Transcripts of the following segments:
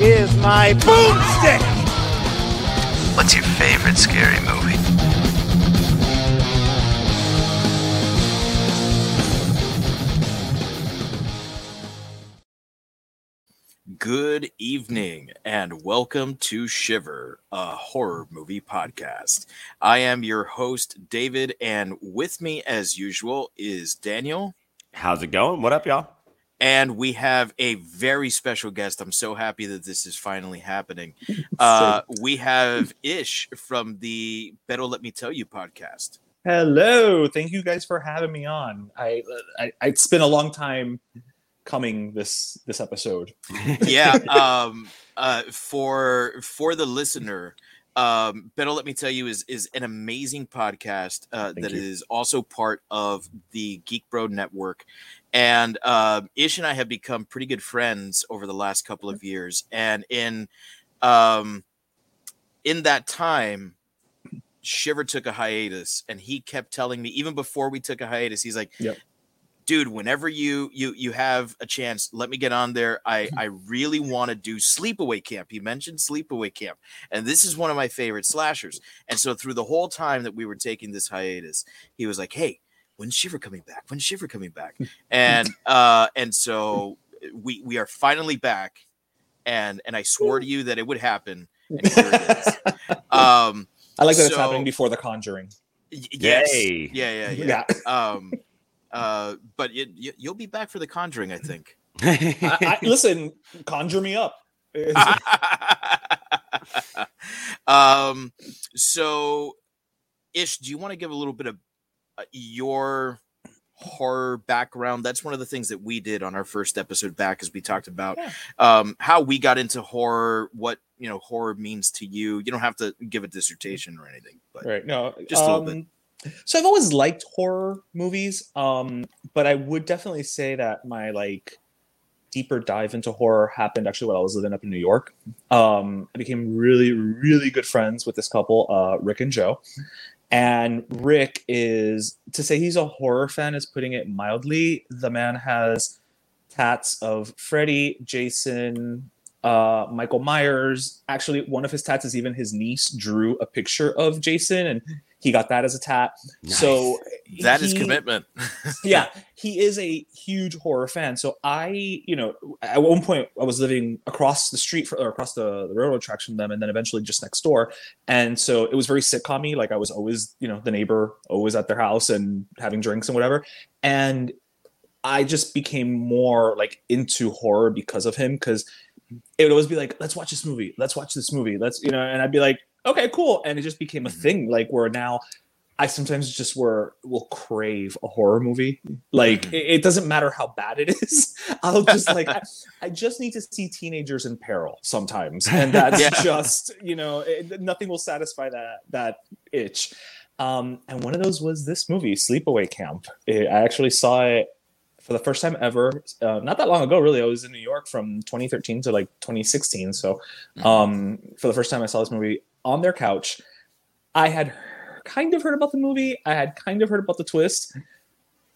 is my boomstick. What's your favorite scary movie? Good evening and welcome to Shiver, a horror movie podcast. I am your host, David, and with me, as usual, is Daniel. How's it going? What up, y'all? And we have a very special guest. I'm so happy that this is finally happening. Uh, we have Ish from the Better Let Me Tell You podcast. Hello, thank you guys for having me on. I, I it's been a long time coming this this episode. yeah um uh for for the listener um better let me tell you is is an amazing podcast uh that you. is also part of the geek bro network and uh ish and i have become pretty good friends over the last couple of years and in um in that time shiver took a hiatus and he kept telling me even before we took a hiatus he's like Yep. dude whenever you you you have a chance let me get on there. I i really want to do sleepaway camp. He mentioned sleepaway camp and this is one of my favorite slashers. And so through the whole time that we were taking this hiatus he was like hey when's shiver coming back? When's shiver coming back? And uh and so we we are finally back and and i swore to you that it would happen and here it is. Um I like that it's happening before The Conjuring. y- yes. Yay. yeah yeah yeah. Um uh but you, you, you'll be back for the conjuring i think. I, I, listen, conjure me up. um so ish do you want to give a little bit of your horror background that's one of the things that we did on our first episode back as we talked about Yeah. um how we got into horror what you know horror means to you you don't have to give a dissertation or anything but right. No, Just a little bit. um, So I've always liked horror movies, um, but I would definitely say that my like deeper dive into horror happened actually while I was living up in New York. Um, I became really, really good friends with this couple, uh, Rick and Joe. And Rick is to say he's a horror fan is putting it mildly. The man has tats of Freddy, Jason, uh, Michael Myers. Actually, one of his tats is even his niece drew a picture of Jason, and he got that as a tat. So that is he- commitment yeah, he is a huge horror fan. So I, you know, at one point I was living across the street for, or across the, the railroad tracks from them, and then eventually just next door. And so it was very sitcom Like I was always, you know, the neighbor, always at their house and having drinks and whatever. And I just became more like into horror because of him, because it would always be like, let's watch this movie, let's watch this movie, let's, you know, and I'd be like, okay, cool. And it just became a Mhm. thing, like where now I sometimes just were will crave a horror movie. Like Mhm. it, it doesn't matter how bad it is. I'll just like I, I just need to see teenagers in peril sometimes, and that's Yeah. just you know it, nothing will satisfy that that itch. Um, and one of those was this movie, Sleepaway Camp. It- I actually saw it for the first time ever, uh, not that long ago. Really, I was in New York from 2013 to like 2016. So, Mhm. um, for the first time, I saw this movie on their couch. I had kind of heard about the movie. I had kind of heard about the twist.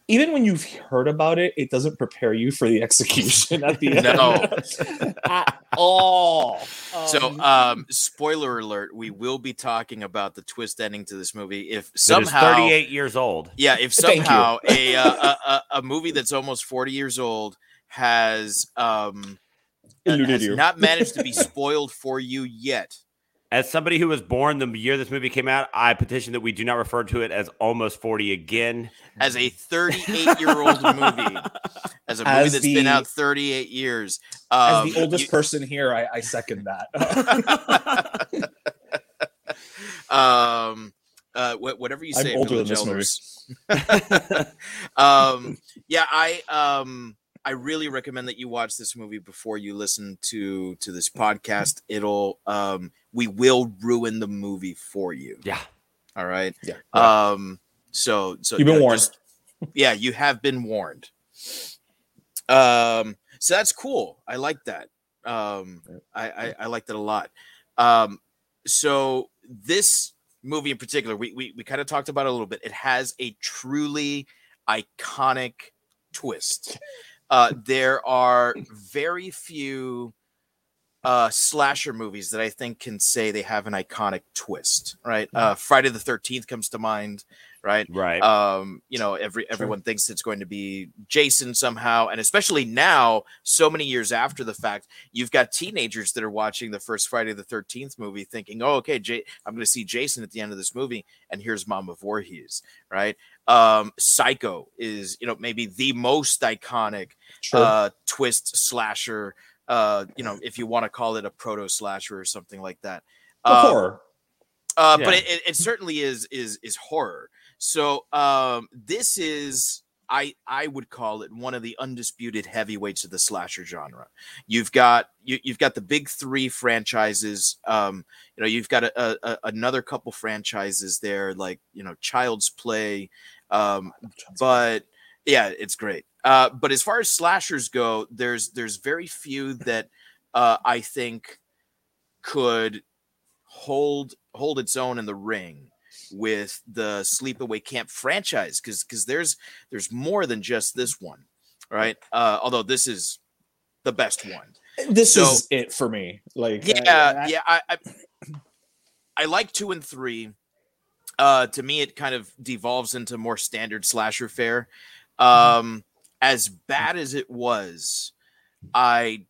Even when you've heard about it, it doesn't prepare you for the execution at the end. No. at all. So, Um, um, spoiler alert: we will be talking about the twist ending to this movie. If That is somehow, 38 years old. yeah, if somehow a, uh, a a a movie that's almost forty years old has um has not managed to be spoiled for you yet, As somebody who was born the year this movie came out, I petition that we do not refer to it as almost 40 again. as a thirty-eight-year-old movie, as a movie As that's been out thirty-eight years, As um, the oldest you- person here, I, I second that. um uh whatever you I'm say older village than this movie. um yeah i um I really recommend that you watch this movie before you listen to to this podcast. It'll um we will ruin the movie for you. Yeah. All right. Yeah. Um so so You've been yeah, warned. just- yeah, you have been warned. Um so that's cool. I like that. Um I I, I like that a lot. Um so this movie in particular, we we, we kind of talked about it a little bit. It has a truly iconic twist. Uh, there are very few uh, slasher movies that I think can say they have an iconic twist. Right? Uh, Friday the Thirteenth comes to mind. Right? Right. Um, you know, every everyone thinks it's going to be Jason somehow, and especially now, so many years after the fact, you've got teenagers that are watching the first Friday the Thirteenth movie, thinking, "Oh, okay, J- I'm going to see Jason at the end of this movie, and here's Mama Voorhees." Right? Um, Psycho is, you know, maybe the most iconic Sure. uh, twist slasher. Uh, you know, if you want to call it a proto slasher or something like that. Um, horror. uh, Yeah. but it, it, it certainly is is is horror. So um, this is I I would call it one of the undisputed heavyweights of the slasher genre. You've got you, you've got the big three franchises. Um, you know, you've got a, a- another couple franchises there, like you know, Child's Play. Um, but yeah, it's great. Uh, but as far as slashers go, there's there's very few that uh, I think could hold hold its own in the ring with the sleepaway camp franchise because because there's there's more than just this one right? Uh although this is the best one. This so- is it for me. Like yeah I- I- yeah I, I i like two and three. Uh to me it kind of devolves into more standard slasher fare. Um as bad as it was i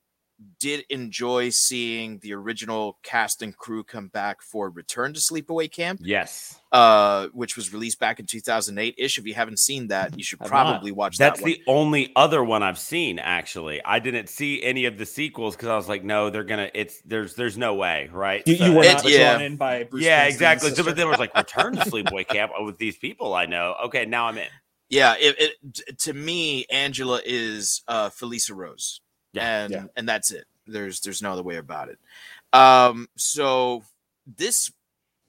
did enjoy seeing the original cast and crew come back for return to sleepaway camp yes. uh which was released back in 2008 ish if you haven't seen that you should Have not. probably watch That's that one. the only other one I've seen. Actually, I didn't see any of the sequels because I was like, no, they're gonna. It's there's there's no way, right? you, So- you were It- not yeah. drawn in by Bruce yeah, Springsteen's exactly. So, but then it was like return to sleepaway camp with these people I know. Okay, now I'm in. yeah it, it to me angela is uh felissa rose Yeah, and yeah. and that's it there's there's no other way about it um so this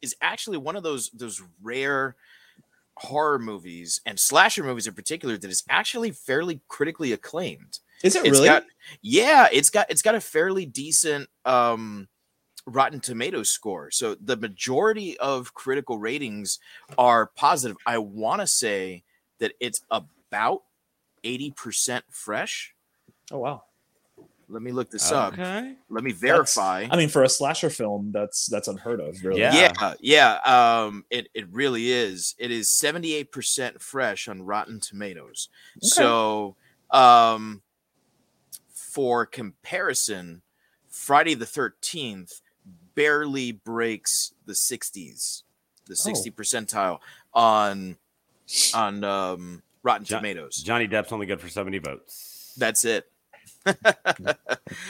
is actually one of those those rare horror movies and slasher movies in particular that is actually fairly critically acclaimed Is it It's really? got yeah, it's got it's got a fairly decent um Rotten Tomatoes score. So the majority of critical ratings are positive. I want to say that it's about 80% fresh. oh wow. Let me look this up. Okay. Let me That's- verify. I mean, for a slasher film, that's that's unheard of. Really. Yeah. yeah, yeah, um it it really is. It is 78% fresh on Rotten Tomatoes. So, um for comparison, Friday the 13th barely breaks the 60s, the 60 percentile on on um Rotten Jo- Tomatoes. Johnny Depp's only good for 70 votes. That's it.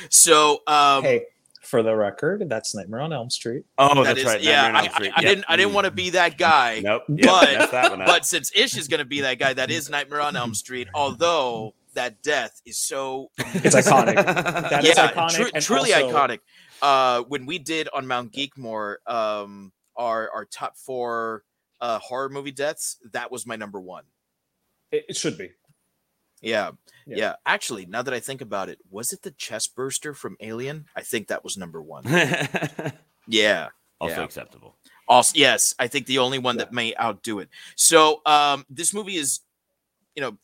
So, um Hey, for the record, that's Nightmare on Elm Street. Oh, that that's is- right. yeah, I, I, I didn't I didn't Mm. want to be that guy. Nope. but- Yep, that's that one up. But since Ish is going to be that guy, that is Nightmare on Elm Street. Although that death is so It's iconic. That is yeah, iconic. tru- and truly also- iconic. Uh, when we did on Mount Geekmore, um, our our top four uh, horror movie deaths, that was my number one. It, it should be. Yeah. Yeah. yeah, Actually, now that I think about it, was it the chest burster from Alien? I think that was number one. Yeah. also Yeah. acceptable. Also, yes, I think the only one that may outdo it. So, um, this movie is, you know,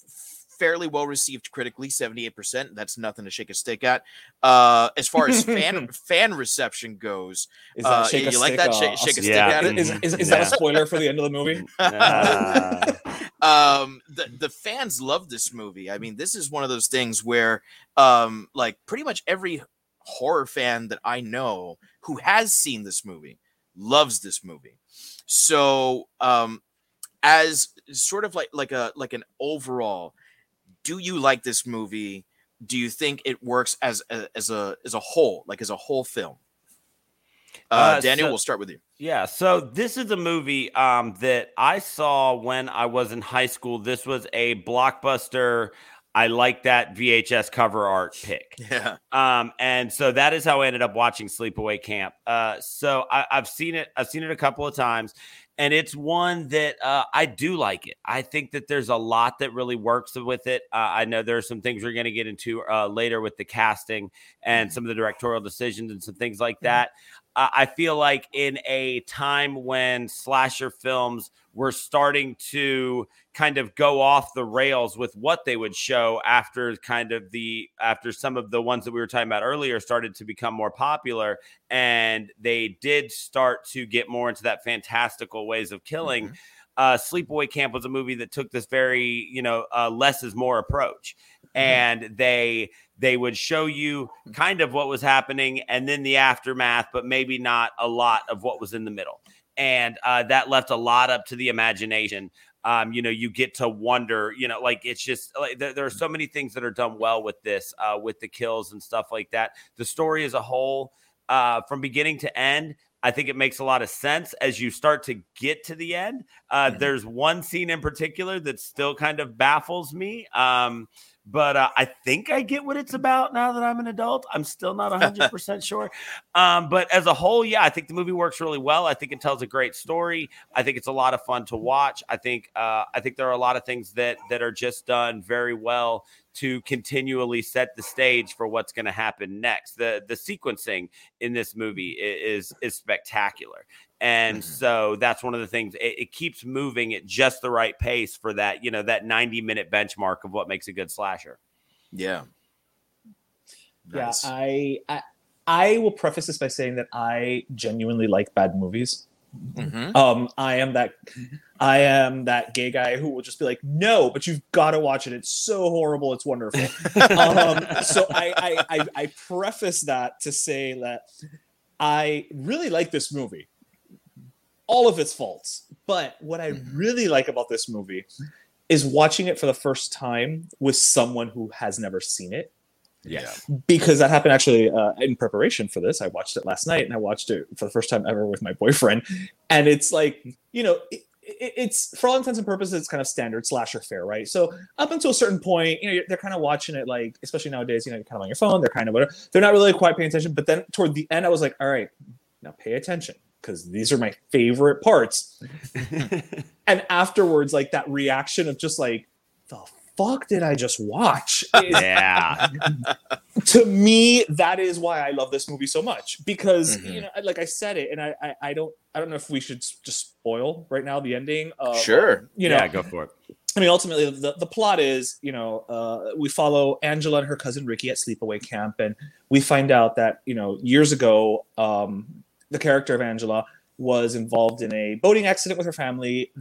fairly well received critically, seventy-eight percent. That's nothing to shake a stick at. Uh, as far as fan fan reception goes, Is Uh, shake you a like stick, that? uh, Shake- a a s- stick Yeah. at it. Is, is, is that Yeah. a spoiler for the end of the movie? Uh, um, the the fans love this movie. I mean, this is one of those things where, um, like pretty much every horror fan that I know who has seen this movie loves this movie. So, um, as sort of like like a like an overall, do you like this movie? Do you think it works as as a as a whole, like as a whole film? Uh, Uh, Daniel, so- we'll start with you. Yeah, so this is a movie um, that I saw when I was in high school. This was a blockbuster I like that VHS cover art pick. Yeah. Um, and so that is how I ended up watching Sleepaway Camp. Uh, so I, I've seen it. I've seen it a couple of times, and it's one that uh, I do like it. I think that there's a lot that really works with it. Uh, I know there are some things we're going to get into uh, later with the casting and some of the directorial decisions and some things like that. Uh, I feel like in a time when slasher films were starting to kind of go off the rails with what they would show after kind of the after some of the ones that we were talking about earlier started to become more popular and they did start to get more into that fantastical ways of killing Mm-hmm. uh sleepaway camp was a movie that took this very you know uh, less is more approach Mm-hmm. and they they would show you kind of what was happening and then the aftermath but maybe not a lot of what was in the middle and uh, that left a lot up to the imagination um, you know, you get to wonder, you know, like it's just like there, there are so many things that are done well with this, uh, with the kills and stuff like that. The story as a whole, uh, from beginning to end, I think it makes a lot of sense as you start to get to the end. Uh, There's one scene in particular that still kind of baffles me. Um, but uh, I think I get what it's about now that I'm an adult. I'm still not 100% sure. Um, but as a whole, yeah, I think the movie works really well. I think it tells a great story. I think it's a lot of fun to watch. I think uh, I think there are a lot of things that that are just done very well to continually set the stage for what's going to happen next. The the sequencing in this movie is is spectacular. And so that's one of the things it, it keeps moving at just the right pace for that, you know, that 90 minute benchmark of what makes a good slasher. Yeah. Nice. Yeah, I, I I will preface this by saying that I genuinely like bad movies. Mhm. Um, I am that I am that gay guy who will just be like, no, but you've got to watch it. It's so horrible. It's wonderful. um, so I, I, I I preface that to say that I really like this movie. All of its faults, but what I really like about this movie is watching it for the first time with someone who has never seen it Yes. because that happened actually uh, in preparation for this. I watched it last night, and I watched it for the first time ever with my boyfriend. And it's like, you know, it, it, it's for all intents and purposes, it's kind of standard slasher fare, right? So up until a certain point, you know, they're kind of watching it like, especially nowadays, you know, you're kind of on your phone. They're kind of whatever. They're not really quite paying attention. But then toward the end, I was like, all right, now pay attention because these are my favorite parts. and afterwards, like that reaction of just like, the fuck did I just watch? is- Yeah. to me that is why i love this movie so much because Mhm. you know like i said it and I, I i don't i don't know if we should just spoil right now the ending of, Sure. you know yeah, go for it. i mean ultimately the, the plot is you know uh, we follow angela and her cousin ricky at sleepaway camp and we find out that you know years ago um, the character of angela was involved in a boating accident with her family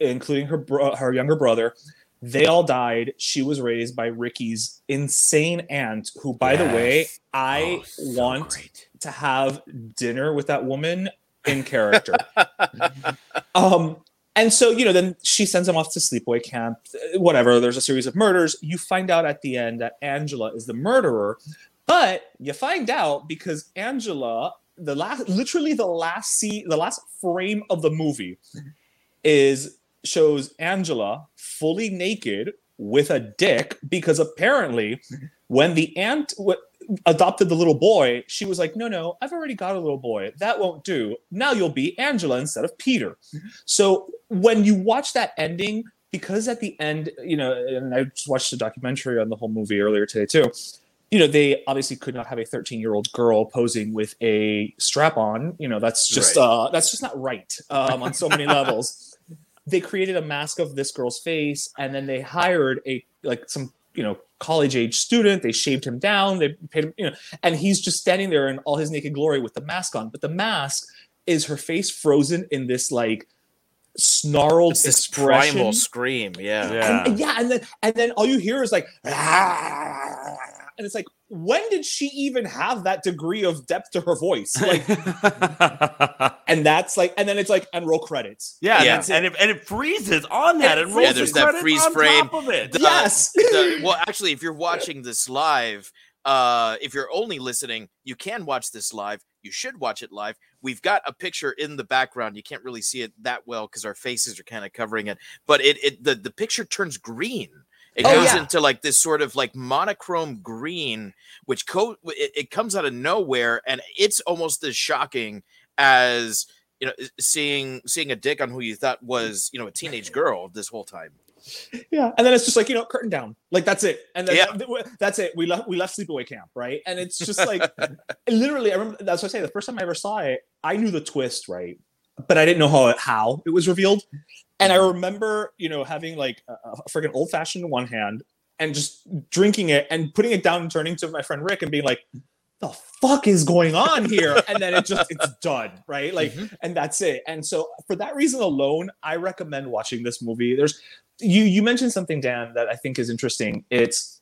including her bro- her younger brother they all died she was raised by ricky's insane aunt who by the way i Oh, so want great. to have dinner with that woman in character. um, and so, you know, then she sends him off to sleepaway camp, whatever. There's a series of murders. You find out at the end that Angela is the murderer, but you find out because Angela, the last, literally the last see, the last frame of the movie is shows Angela fully naked with a dick because apparently when the aunt w- adopted the little boy, she was like, "No, no, I've already got a little boy. That won't do. Now you'll be Angela instead of Peter." So when you watch that ending, because at the end, you know, and I just watched a documentary on the whole movie earlier today too. You know, they obviously could not have a 13 year old girl posing with a strap on. You know, that's just Right. uh, that's just not right um, on so many levels. They created a mask of this girl's face, and then they hired a like some you know college age student. They shaved him down. They paid him, you know, and he's just standing there in all his naked glory with the mask on. But the mask is her face frozen in this like snarled It's this expression. primal scream. Yeah. Yeah. And, yeah, and then and then all you hear is like, "Ah," and it's like, when did she even have that degree of depth to her voice? Like, and that's like, and then it's like, and roll credits. yeah, Yeah. And, and, it, and it freezes on that. And It it rolls Yeah, there's the that credits freeze on frame. top of it. The- Yes. the- well, actually, if you're watching this live, uh, if you're only listening, you can watch this live. You should watch it live. We've got a picture in the background. You can't really see it that well because our faces are kind of covering it. But it, it the, the picture turns green It Oh, goes yeah. into like this sort of like monochrome green, which co- it, it comes out of nowhere, and it's almost as shocking as you know seeing seeing a dick on who you thought was you know a teenage girl this whole time. Yeah, and then it's just like you know, curtain down, like that's it, and then Yeah. that's it. We left we left sleepaway camp, right? And it's just like literally. I remember that's what I say. The first time I ever saw it, I knew the twist, right? But I didn't know how it, how it was revealed. And I remember, you know, having like a, a freaking old fashioned in one hand and just drinking it and putting it down and turning to my friend Rick and being like, "The fuck is going on here?" And then it just it's done, right? Like, and that's it. And so for that reason alone, I recommend watching this movie. There's you you mentioned something dan that i think is interesting it's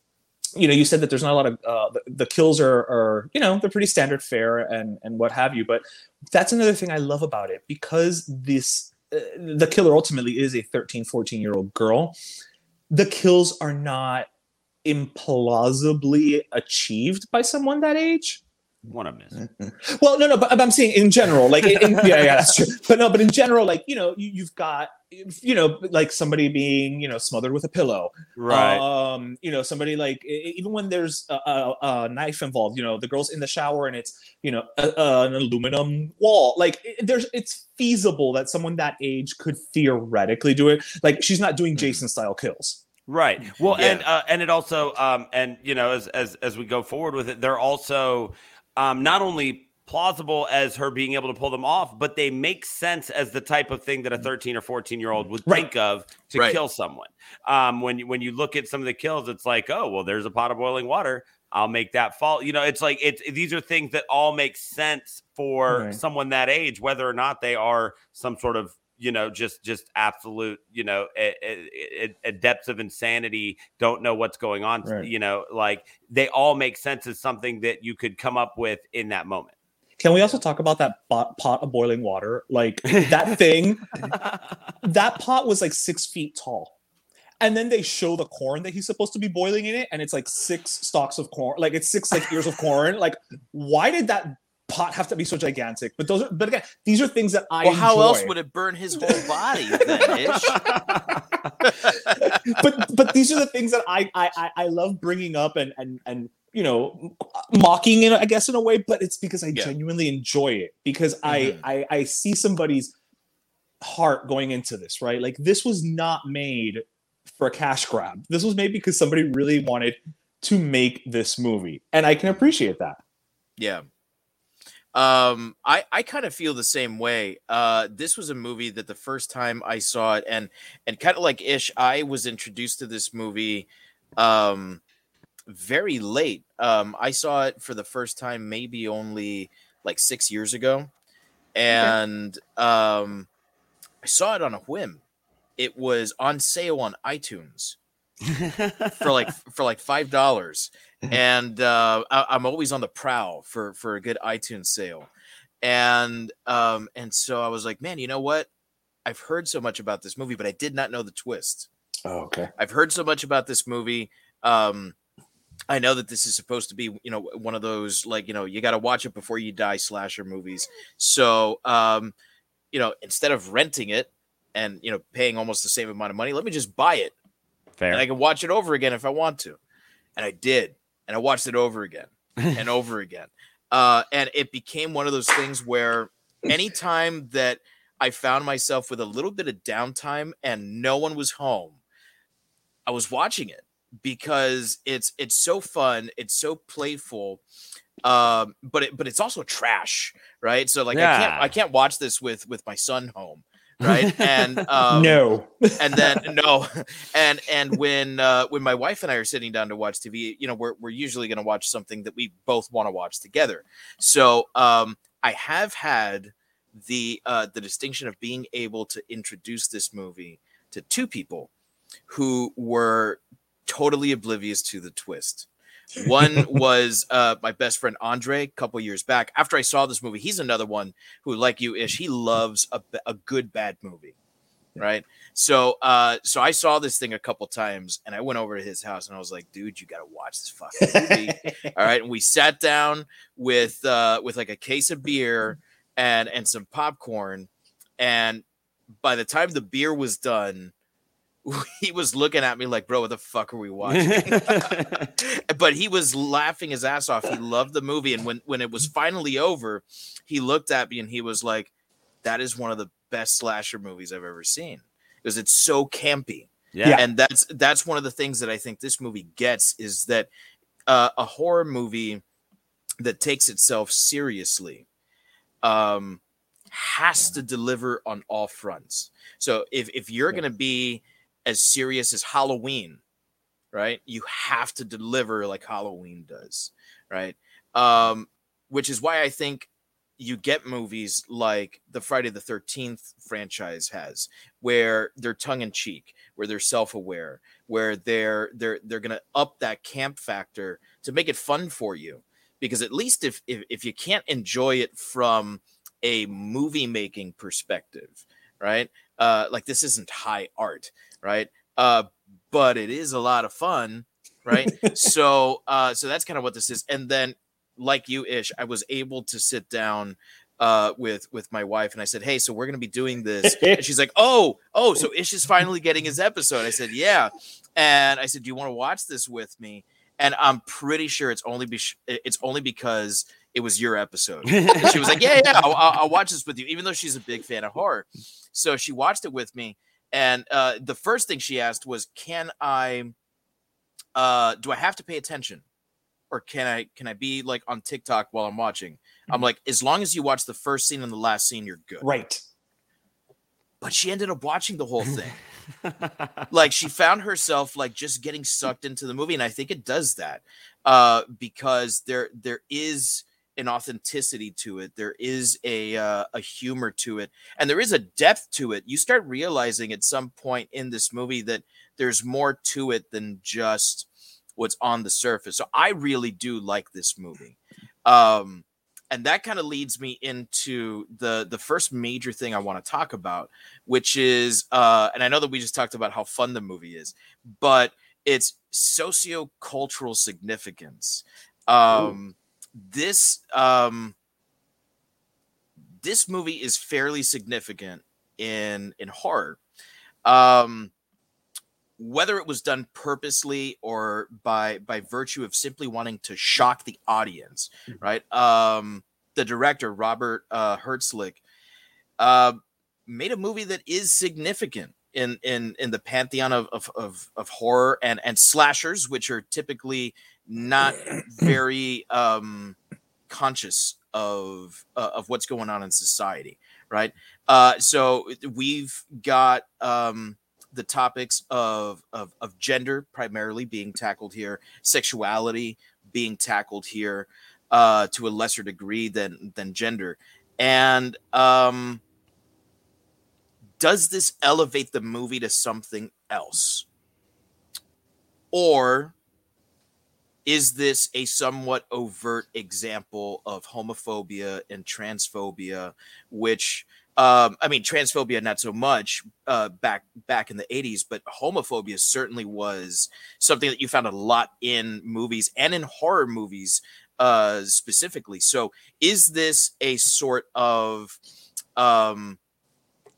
you know you said that there's not a lot of uh, the, the kills are are you know they're pretty standard fare and and what have you but that's another thing i love about it because this Uh, the killer ultimately is a 13 14 year old girl. The kills are not implausibly achieved by someone that age One of them is. well, no, no, but I'm saying in general, like, in, in- yeah, yeah, that's true. But no, but in general, like, you know, you, you've got, you know, like somebody being, you know, smothered with a pillow, Right. Um, you know, somebody like even when there's a, a, a knife involved, you know, the girl's in the shower and it's, you know, a, an aluminum wall. Like, it- there's, it's feasible that someone that age could theoretically do it. Like, she's not doing Jason style kills. Right. Well, Yeah. and uh, and it also um and you know as as as we go forward with it, they're also um not only plausible as her being able to pull them off, but they make sense as the type of thing that a 13 or 14 year old would Right. think of to Right. kill someone. Um, when you when you look at some of the kills, it's like, oh well, there's a pot of boiling water. I'll make that fall. You know, it's like it's these are things that all make sense for Right. someone that age, whether or not they are some sort of you know just just absolute you know a, a, a depths of insanity don't know what's going on Right. you know like they all make sense as something that you could come up with in that moment Can we also talk about that pot, pot of boiling water? Like that thing, that pot was like six feet tall. And then they show the corn that he's supposed to be boiling in it, and it's like six stalks of corn, like it's six like ears of corn. Like, why did that pot have to be so gigantic? But those are, but again, these are things that I. well, how else would it burn his whole body then? But but these are the things that I I I- I love bringing up and and and you know mocking in I guess in a way, but it's because I Yeah. genuinely enjoy it because Mhm. I I I see somebody's heart going into this right. Like this was not made for a cash grab. This was made because somebody really wanted to make this movie, and I can appreciate that. Yeah. Um, I I kind of feel the same way. Uh, this was a movie that the first time I saw it, and and kind of like Ish, I was introduced to this movie, um, very late. Um, I saw it for the first time maybe only like six years ago, and um, I saw it on a whim. It was on sale on iTunes for like for like five dollars and uh, I, I'm always on the prowl for for a good iTunes sale, and um and so I was like, man, you know what? I've heard so much about this movie, but I did not know the twist. Oh, okay. I've heard so much about this movie. Um, I know that this is supposed to be, you know, one of those like, you know, you got to watch it before you die slasher movies. So, um, you know, instead of renting it and you know paying almost the same amount of money, let me just buy it fair and I can watch it over again if I want to. And I did. And I watched it over again and over again. Uh, and it became one of those things where anytime that I found myself with a little bit of downtime and no one was home, I was watching it because it's it's so fun, it's so playful. Um, but it but it's also trash, right? So like I can't I can't watch this with with my son home, right? And um, no. and then no and and when uh when my wife and i are sitting down to watch tv you know we're, we're usually going to watch something that we both want to watch together so um i have had the uh the distinction of being able to introduce this movie to two people who were totally oblivious to the twist one was uh my best friend andre a couple years back after i saw this movie he's another one who like you ish he loves a, a good bad movie right so uh so I saw this thing a couple times and I went over to his house and I was like, dude, you gotta watch this fucking movie. All right. And we sat down with uh with like a case of beer and and some popcorn. And by the time the beer was done, he was looking at me like, bro, what the fuck are we watching? but he was laughing his ass off. He loved the movie. And when, when it was finally over, he looked at me and he was like, that is one of the best slasher movies I've ever seen because it's so campy. Yeah. And that's that's one of the things that I think this movie gets is that uh, a horror movie that takes itself seriously um, has to deliver on all fronts. So if if you're going to be as serious as Halloween, right? You have to deliver like Halloween does, right? Um, which is why I think you get movies like the Friday the 13th franchise has where they're tongue in cheek, where they're self-aware, where they're they're they're going to up that camp factor to make it fun for you. Because at least if if, if you can't enjoy it from a movie making perspective, right? Uh, like this isn't high art, right? Uh, but it is a lot of fun, right? so, uh, so that's kind of what this is. And then, like you, Ish, I was able to sit down uh with with my wife and I said, "Hey, so we're going to be doing this." and she's like, "Oh, oh, so Ish is finally getting his episode." I said, "Yeah." And I said, "Do you want to watch this with me?" And I'm pretty sure it's only be it's only because it was your episode. And she was like, "Yeah, yeah, I'll, I'll, I'll watch this with you," even though she's a big fan of horror. So she watched it with me, and uh, the first thing she asked was, "Can I? Uh, do I have to pay attention, or can I can I be like on TikTok while I'm watching?" I'm like, "As long as you watch the first scene and the last scene, you're good." Right. But she ended up watching the whole thing. like she found herself like just getting sucked into the movie, and I think it does that uh, because there there is an authenticity to it. There is a uh, a humor to it, and there is a depth to it. You start realizing at some point in this movie that there's more to it than just what's on the surface. So I really do like this movie. Um, and that kind of leads me into the the first major thing I want to talk about, which is uh, and I know that we just talked about how fun the movie is, but it's socio-cultural significance. Um, this um, this movie is fairly significant in in horror. Um, whether it was done purposely or by by virtue of simply wanting to shock the audience, right? Um, the director Robert uh, Hiltzik uh, made a movie that is significant in in in the pantheon of of of, of horror and and slashers, which are typically not very um, conscious of uh, of what's going on in society, right? Uh, so we've got um, the topics of, of of gender primarily being tackled here, sexuality being tackled here uh, to a lesser degree than than gender, and um, does this elevate the movie to something else, or is this a somewhat overt example of homophobia and transphobia, which um, I mean, transphobia not so much uh, back back in the '80s, but homophobia certainly was something that you found a lot in movies and in horror movies uh, specifically. So, is this a sort of um,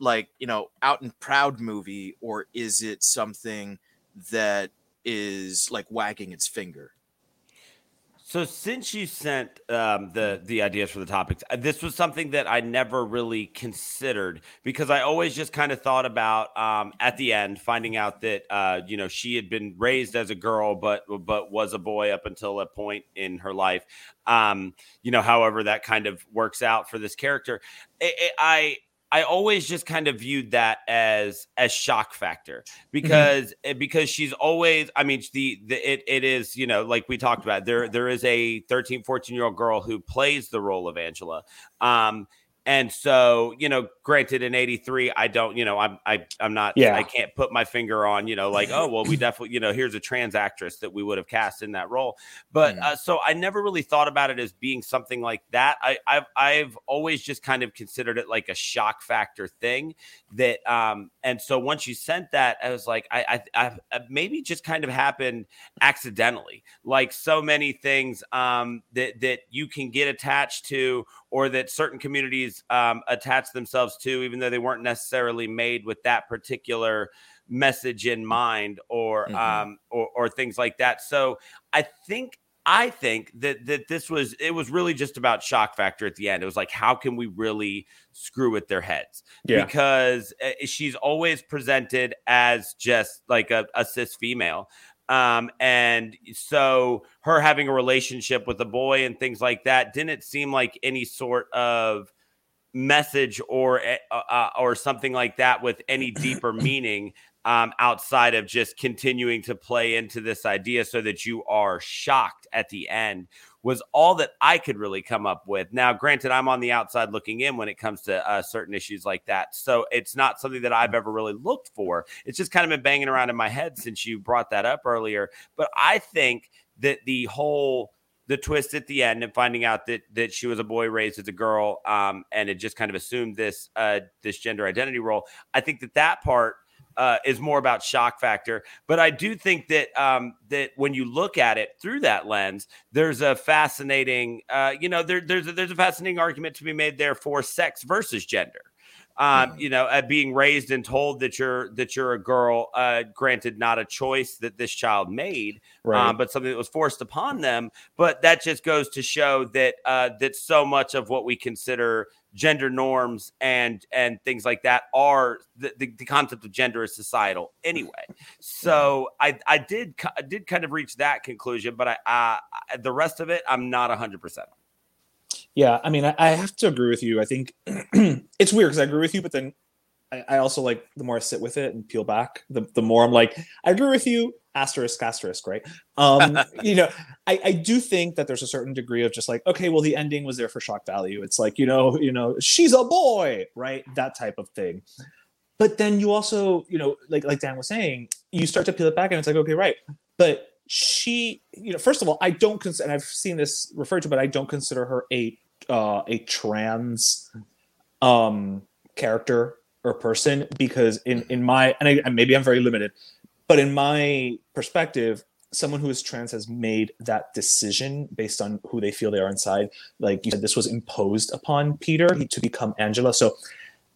like you know out and proud movie, or is it something that is like wagging its finger? So since you sent um, the the ideas for the topics, uh, this was something that I never really considered because I always just kind of thought about um, at the end finding out that uh, you know she had been raised as a girl, but but was a boy up until a point in her life. Um, you know, however that kind of works out for this character, I, I I always just kind of viewed that as as shock factor because mm-hmm. because she's always I mean the, the it it is you know like we talked about there there is a 13 14 year old girl who plays the role of Angela um and so, you know, granted in 83, I don't, you know, I'm I I'm not yeah. I can't put my finger on, you know, like, oh, well, we definitely, you know, here's a trans actress that we would have cast in that role. But mm. uh, so I never really thought about it as being something like that. I I've I've always just kind of considered it like a shock factor thing that um and so once you sent that, I was like, I I, I maybe just kind of happened accidentally, like so many things um that that you can get attached to or that certain communities um, attach themselves to, even though they weren't necessarily made with that particular message in mind or Mhm. um or, or things like that. So I think I think that that this was it was really just about shock factor at the end. It was like how can we really screw with their heads? Yeah. Because uh, she's always presented as just like a, a cis female. Um, and so her having a relationship with a boy and things like that didn't seem like any sort of message or uh, uh, or something like that with any deeper meaning um, outside of just continuing to play into this idea so that you are shocked at the end was all that I could really come up with. Now, granted, I'm on the outside looking in when it comes to uh, certain issues like that. So it's not something that I've ever really looked for. It's just kind of been banging around in my head since you brought that up earlier. But I think that the whole the twist at the end and finding out that that she was a boy raised as a girl um, and it just kind of assumed this uh, this gender identity role. I think that that part uh, is more about shock factor. But I do think that um, that when you look at it through that lens, there's a fascinating, uh, you know, there, there's a, there's a fascinating argument to be made there for sex versus gender. Um, you know, uh, being raised and told that you're that you're a girl, uh, granted, not a choice that this child made, Right. um, but something that was forced upon them. But that just goes to show that uh, that so much of what we consider gender norms and and things like that are the, the, the concept of gender is societal anyway. So I I did I did kind of reach that conclusion, but I uh, the rest of it I'm not hundred percent. Yeah, I mean, I, I have to agree with you. I think it's weird because I agree with you, but then I, I also like the more I sit with it and peel back, the, the more I'm like, I agree with you, asterisk, asterisk, right? Um, you know, I, I do think that there's a certain degree of just like, okay, well, the ending was there for shock value. It's like, you know, you know, she's a boy, right? That type of thing. But then you also, you know, like like Dan was saying, you start to peel it back and it's like, okay, right. But she, you know, first of all, I don't consider, and I've seen this referred to, but I don't consider her a uh, a trans um, character or person because in in my and, I, and maybe I'm very limited, but in my perspective, someone who is trans has made that decision based on who they feel they are inside. Like you said, this was imposed upon Peter to become Angela. So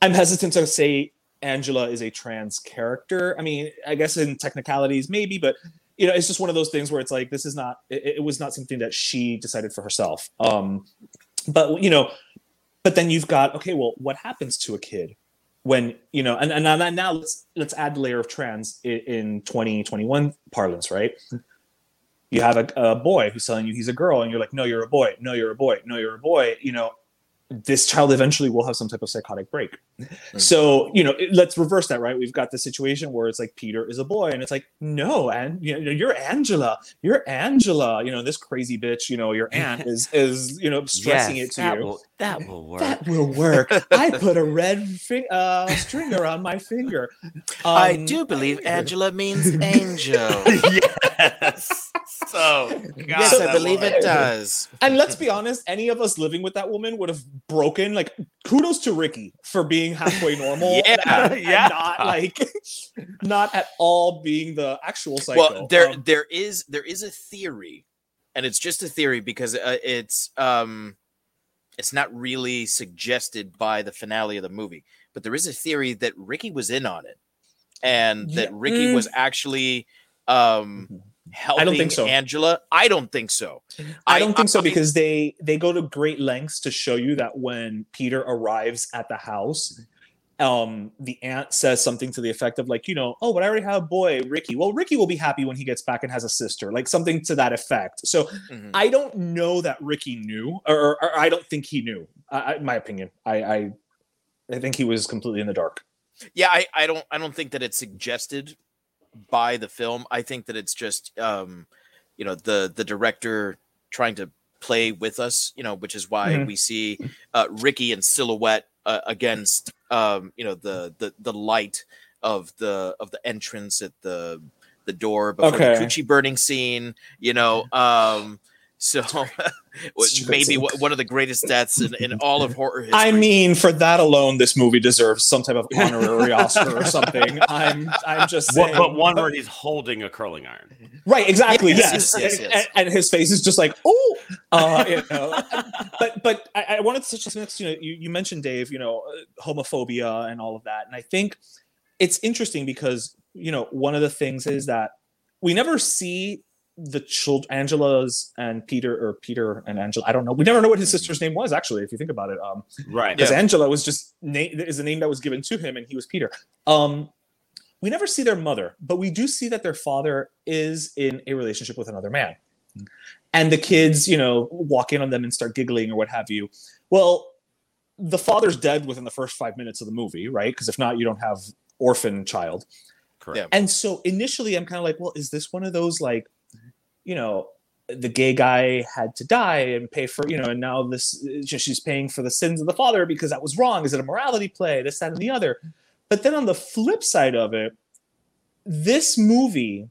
I'm hesitant to say Angela is a trans character. I mean, I guess in technicalities, maybe, but you know, it's just one of those things where it's like this is not. It, it was not something that she decided for herself. Um, but you know, but then you've got okay. Well, what happens to a kid when you know? And and now, now let's let's add the layer of trans in, in 2021 parlance, right? You have a, a boy who's telling you he's a girl, and you're like, no, you're a boy. No, you're a boy. No, you're a boy. You know, this child eventually will have some type of psychotic break. So, you know, let's reverse that, right? We've got the situation where it's like Peter is a boy, and it's like, no, and you know, you're Angela, you're Angela, you know, this crazy bitch, you know, your aunt is is you know stressing it to that you. Will, that will work. That will work. I put a red fi- uh, string around my finger. I Um, do believe Angela means angel. yes. So yes, I believe it does. And let's be honest, any of us living with that woman would have broken. Like, kudos to Ricky for being halfway normal. Yeah, and, and yeah. not like, not at all being the actual psycho. Well, there Um, there is there is a theory, and it's just a theory because uh, it's um it's not really suggested by the finale of the movie, but there is a theory that Ricky was in on it, and that Yeah, Ricky mm. was actually um helping I don't think so. Angela. I don't think so. I don't think so I- because they they go to great lengths to show you that when Peter arrives at the house, um, the aunt says something to the effect of like, you know, oh, but I already have a boy, Ricky. Well, Ricky will be happy when he gets back and has a sister, like something to that effect. So Mhm. I don't know that Ricky knew, or, or, or I don't think he knew. I, I, my opinion, I, I I think he was completely in the dark. yeah I, I don't i don't think that it's suggested by the film i think that it's just um you know the the director trying to play with us you know which is why Mhm. we see uh ricky in silhouette uh, against um you know the the the light of the of the entrance at the the door before Okay. the coochie burning scene you know um so Such maybe scene. one one of the greatest deaths in, in all of horror history I mean, for that alone, this movie deserves some type of honorary Oscar or something. I'm I'm just What- saying. but one where he's holding a curling iron. Right, exactly. Yes, Yes, yes, yes, And, yes. and his face is just like, oh, uh, you know. but but I, I wanted to just you know you, you mentioned Dave, you know, uh, homophobia and all of that, and I think it's interesting because you know, one of the things is that we never see the child Angela's and Peter or Peter and Angela. I don't know. We never know what his sister's name was actually, if you think about it. Um, Right. because Angela was just na- is the name that was given to him, and he was Peter. Um, we never see their mother, but we do see that their father is in a relationship with another man, and the kids, you know, walk in on them and start giggling or what have you. Well, the father's dead within the first five minutes of the movie, right? Because if not, you don't have orphan child. Correct. And so initially, I'm kind of like, well, is this one of those like, you know, the gay guy had to die and pay for, you know, and now this she's paying for the sins of the father because that was wrong. Is it a morality play? This, that, and the other. But then on the flip side of it, this movie,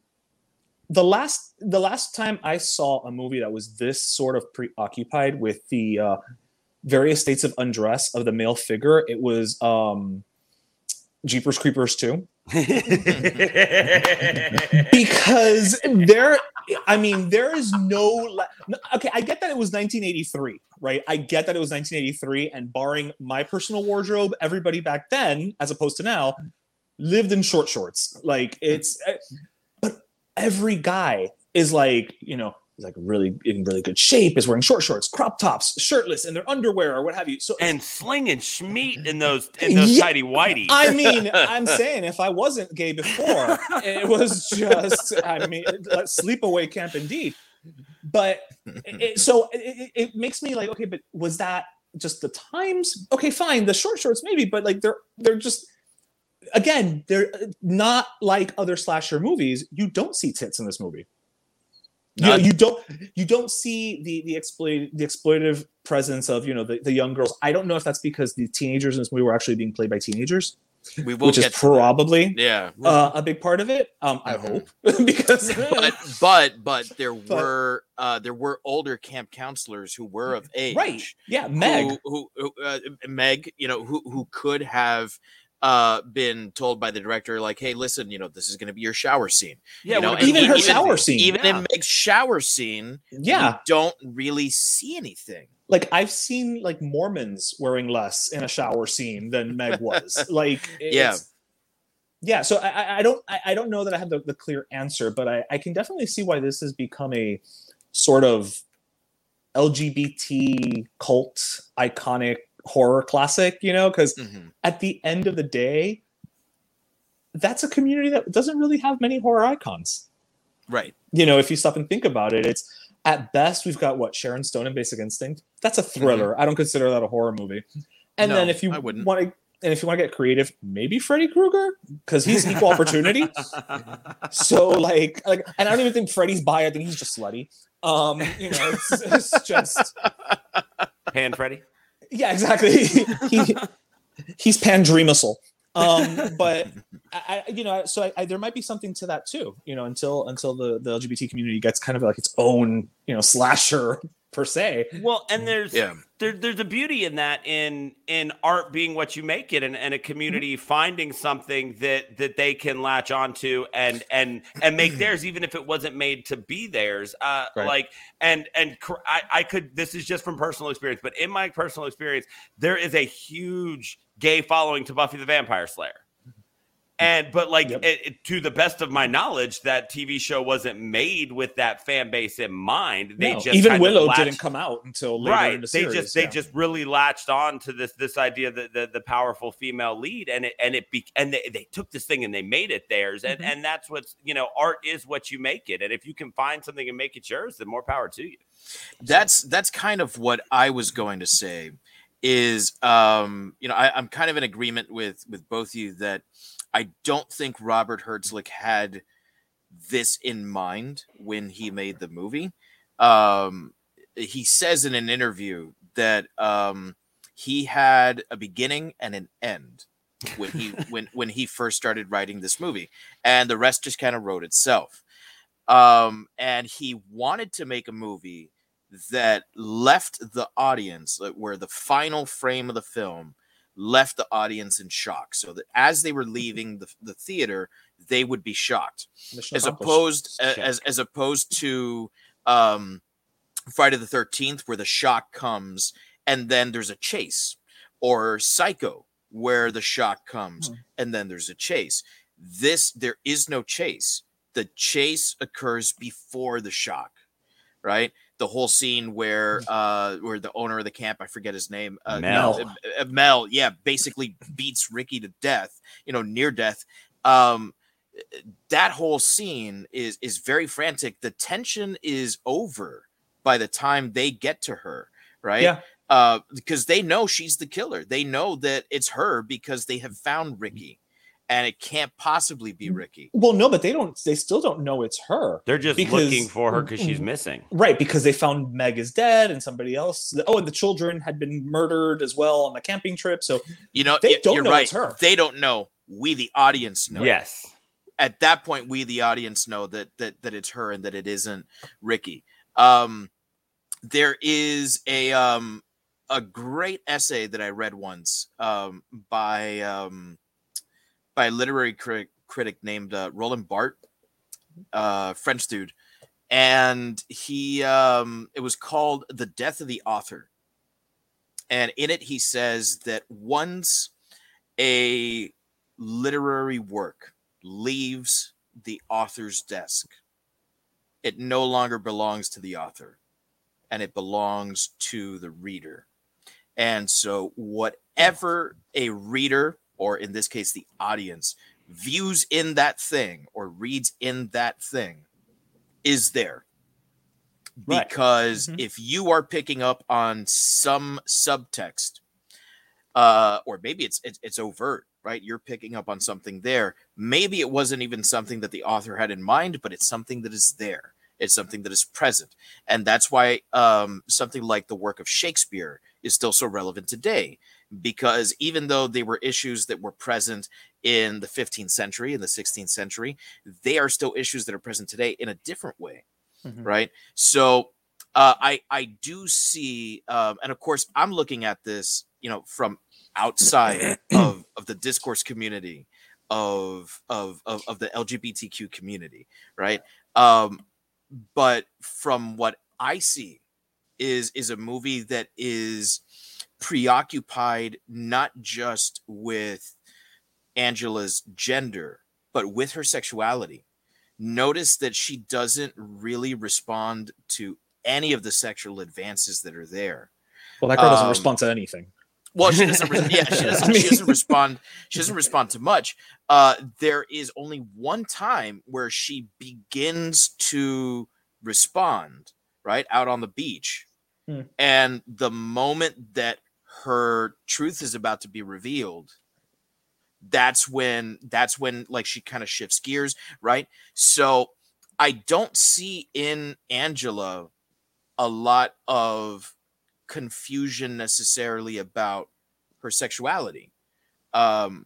the last the last time I saw a movie that was this sort of preoccupied with the uh, various states of undress of the male figure, it was um, Jeepers Creepers too. because there i mean there is no okay i get that it was 1983 right i get that it was 1983 and barring my personal wardrobe everybody back then as opposed to now lived in short shorts like it's eh, but every guy is like you know is like really in really good shape is wearing short shorts crop tops shirtless in their underwear or what have you so and slinging schmeat in those in those Yeah. tidy whitey. I mean, I'm saying if I wasn't gay before, it was just, I mean, sleepaway camp indeed. But it, so it, it- it makes me like, okay, but was that just the times? Okay, fine, the short shorts maybe, but like they're they're just again, they're uh, not like other slasher movies. You don't see tits in this movie. You, know, you don't you don't see the the exploit the exploitative presence of you know the, the young girls. I don't know if that's because the teenagers in this movie were actually being played by teenagers We will which is probably yeah. uh, a big part of it. Um, I Mhm. hope because but but but there But- were uh there were older camp counselors who were of age right, yeah, Meg. who, who, who uh, meg you know who who could have uh been told by the director like hey listen you know this is going to be your shower scene yeah, you know, would've even her shower scene. even Yeah. in meg's shower scene yeah, you don't really see anything like I've seen like Mormons wearing less in a shower scene than Meg was. like, Yeah. yeah. So I, I- I don't, I, I don't know that I have the, the clear answer, but I, I can definitely see why this has become a sort of LGBT cult iconic horror classic. You know, because Mhm. at the end of the day, that's a community that doesn't really have many horror icons. right You know, if you stop and think about it, it's at best we've got what Sharon Stone in Basic Instinct. That's a thriller. I don't consider that a horror movie. And then if you want to, and if you want to get creative, maybe Freddy Krueger because he's equal opportunity. So like, like, and I don't even think Freddy's bi. I think he's just slutty. Um, you know, it's, it's just hand Freddy. Yeah, exactly. he he's Pandremusel. Um, but I, I, you know, so I, I, there might be something to that too. You know, until until the the LGBT community gets kind of like its own, you know, slasher per se. Well, and there's yeah. there, there's a beauty in that in in art being what you make it and, and a community finding something that that they can latch onto and and and make theirs even if it wasn't made to be theirs. Uh Right. like and and cr- I, I could this is just from personal experience but in my personal experience there is a huge gay following to buffy the vampire slayer and but like Yep. it, it- to the best of my knowledge that tv show wasn't made with that fan base in mind they No, just even Willow latched- didn't come out until later in right the they series. just they just really latched on to this this idea that the, the powerful female lead and it and it be and they, they took this thing and they made it theirs and Mm-hmm. and that's what's you know art is what you make it and if you can find something and make it yours then more power to you that's that's kind of what I was going to say is um you know I, I'm kind of in agreement with with both of you that I don't think Robert Hiltzik had this in mind when he made the movie. Um he says in an interview that um he had a beginning and an end when he when when he first started writing this movie and the rest just kind of wrote itself um and he wanted to make a movie that left the audience where the final frame of the film left the audience in shock so that as they were leaving the, the theater they would be shocked Mission as opposed as as opposed to um Friday the 13th where the shock comes and then there's a chase or Psycho where the shock comes Hmm. and then there's a chase This there is no chase. The chase occurs before the shock, right? The whole scene where uh where the owner of the camp, I forget his name, uh, Mel. uh, uh, Mel, yeah, basically beats Ricky to death, you know, near death. Um that whole scene is is very frantic. The tension is over by the time they get to her, right? Yeah. Uh, because they know she's the killer. They know that it's her because they have found Ricky, and it can't possibly be Ricky. Well, no, but they don't. They still don't know it's her. They're just Because- looking for her because she's missing. Right, because they found Meg is dead and somebody else. Oh, and the children had been murdered as well on the camping trip. So You know, They y- don't you're know right. it's her. They don't know. We, the audience, know. Yes. At that point, we, the audience, know that that that it's her and that it isn't Ricky. Um, there is a um a great essay that I read once um by um by a literary critic critic named uh, Roland Barthes, uh, French dude, and he um it was called "The Death of the Author," and in it he says that once a literary work leaves the author's desk, it no longer belongs to the author and it belongs to the reader. And so, whatever a reader, or in this case, the audience, views in that thing or reads in that thing is there. Right. Because Mhm. if you are picking up on some subtext, uh, or maybe it's, it's it's overt, right? You're picking up on something there. Maybe it wasn't even something that the author had in mind, but it's something that is there. It's something that is present, and that's why um, something like the work of Shakespeare is still so relevant today. Because even though they were issues that were present in the 15th century, in the 16th century, they are still issues that are present today in a different way Mhm. right? So uh, I I do see, um, and of course I'm looking at this, you know, from outside of of the discourse community of of of, of the LGBTQ community, right? Um, but from what I see is is a movie that is preoccupied not just with Angela's gender, but with her sexuality notice that she doesn't really respond to any of the sexual advances that are there. well, that girl doesn't Um, respond to anything. Well, she doesn't. Re- yeah, she doesn't, I mean- she doesn't respond. She doesn't respond to much. Uh, there is only one time where she begins to respond. Right out on the beach, Hmm. and the moment that her truth is about to be revealed, that's when that's when like she kind of shifts gears. Right. So I don't see in Angela a lot of confusion necessarily about her sexuality. Um,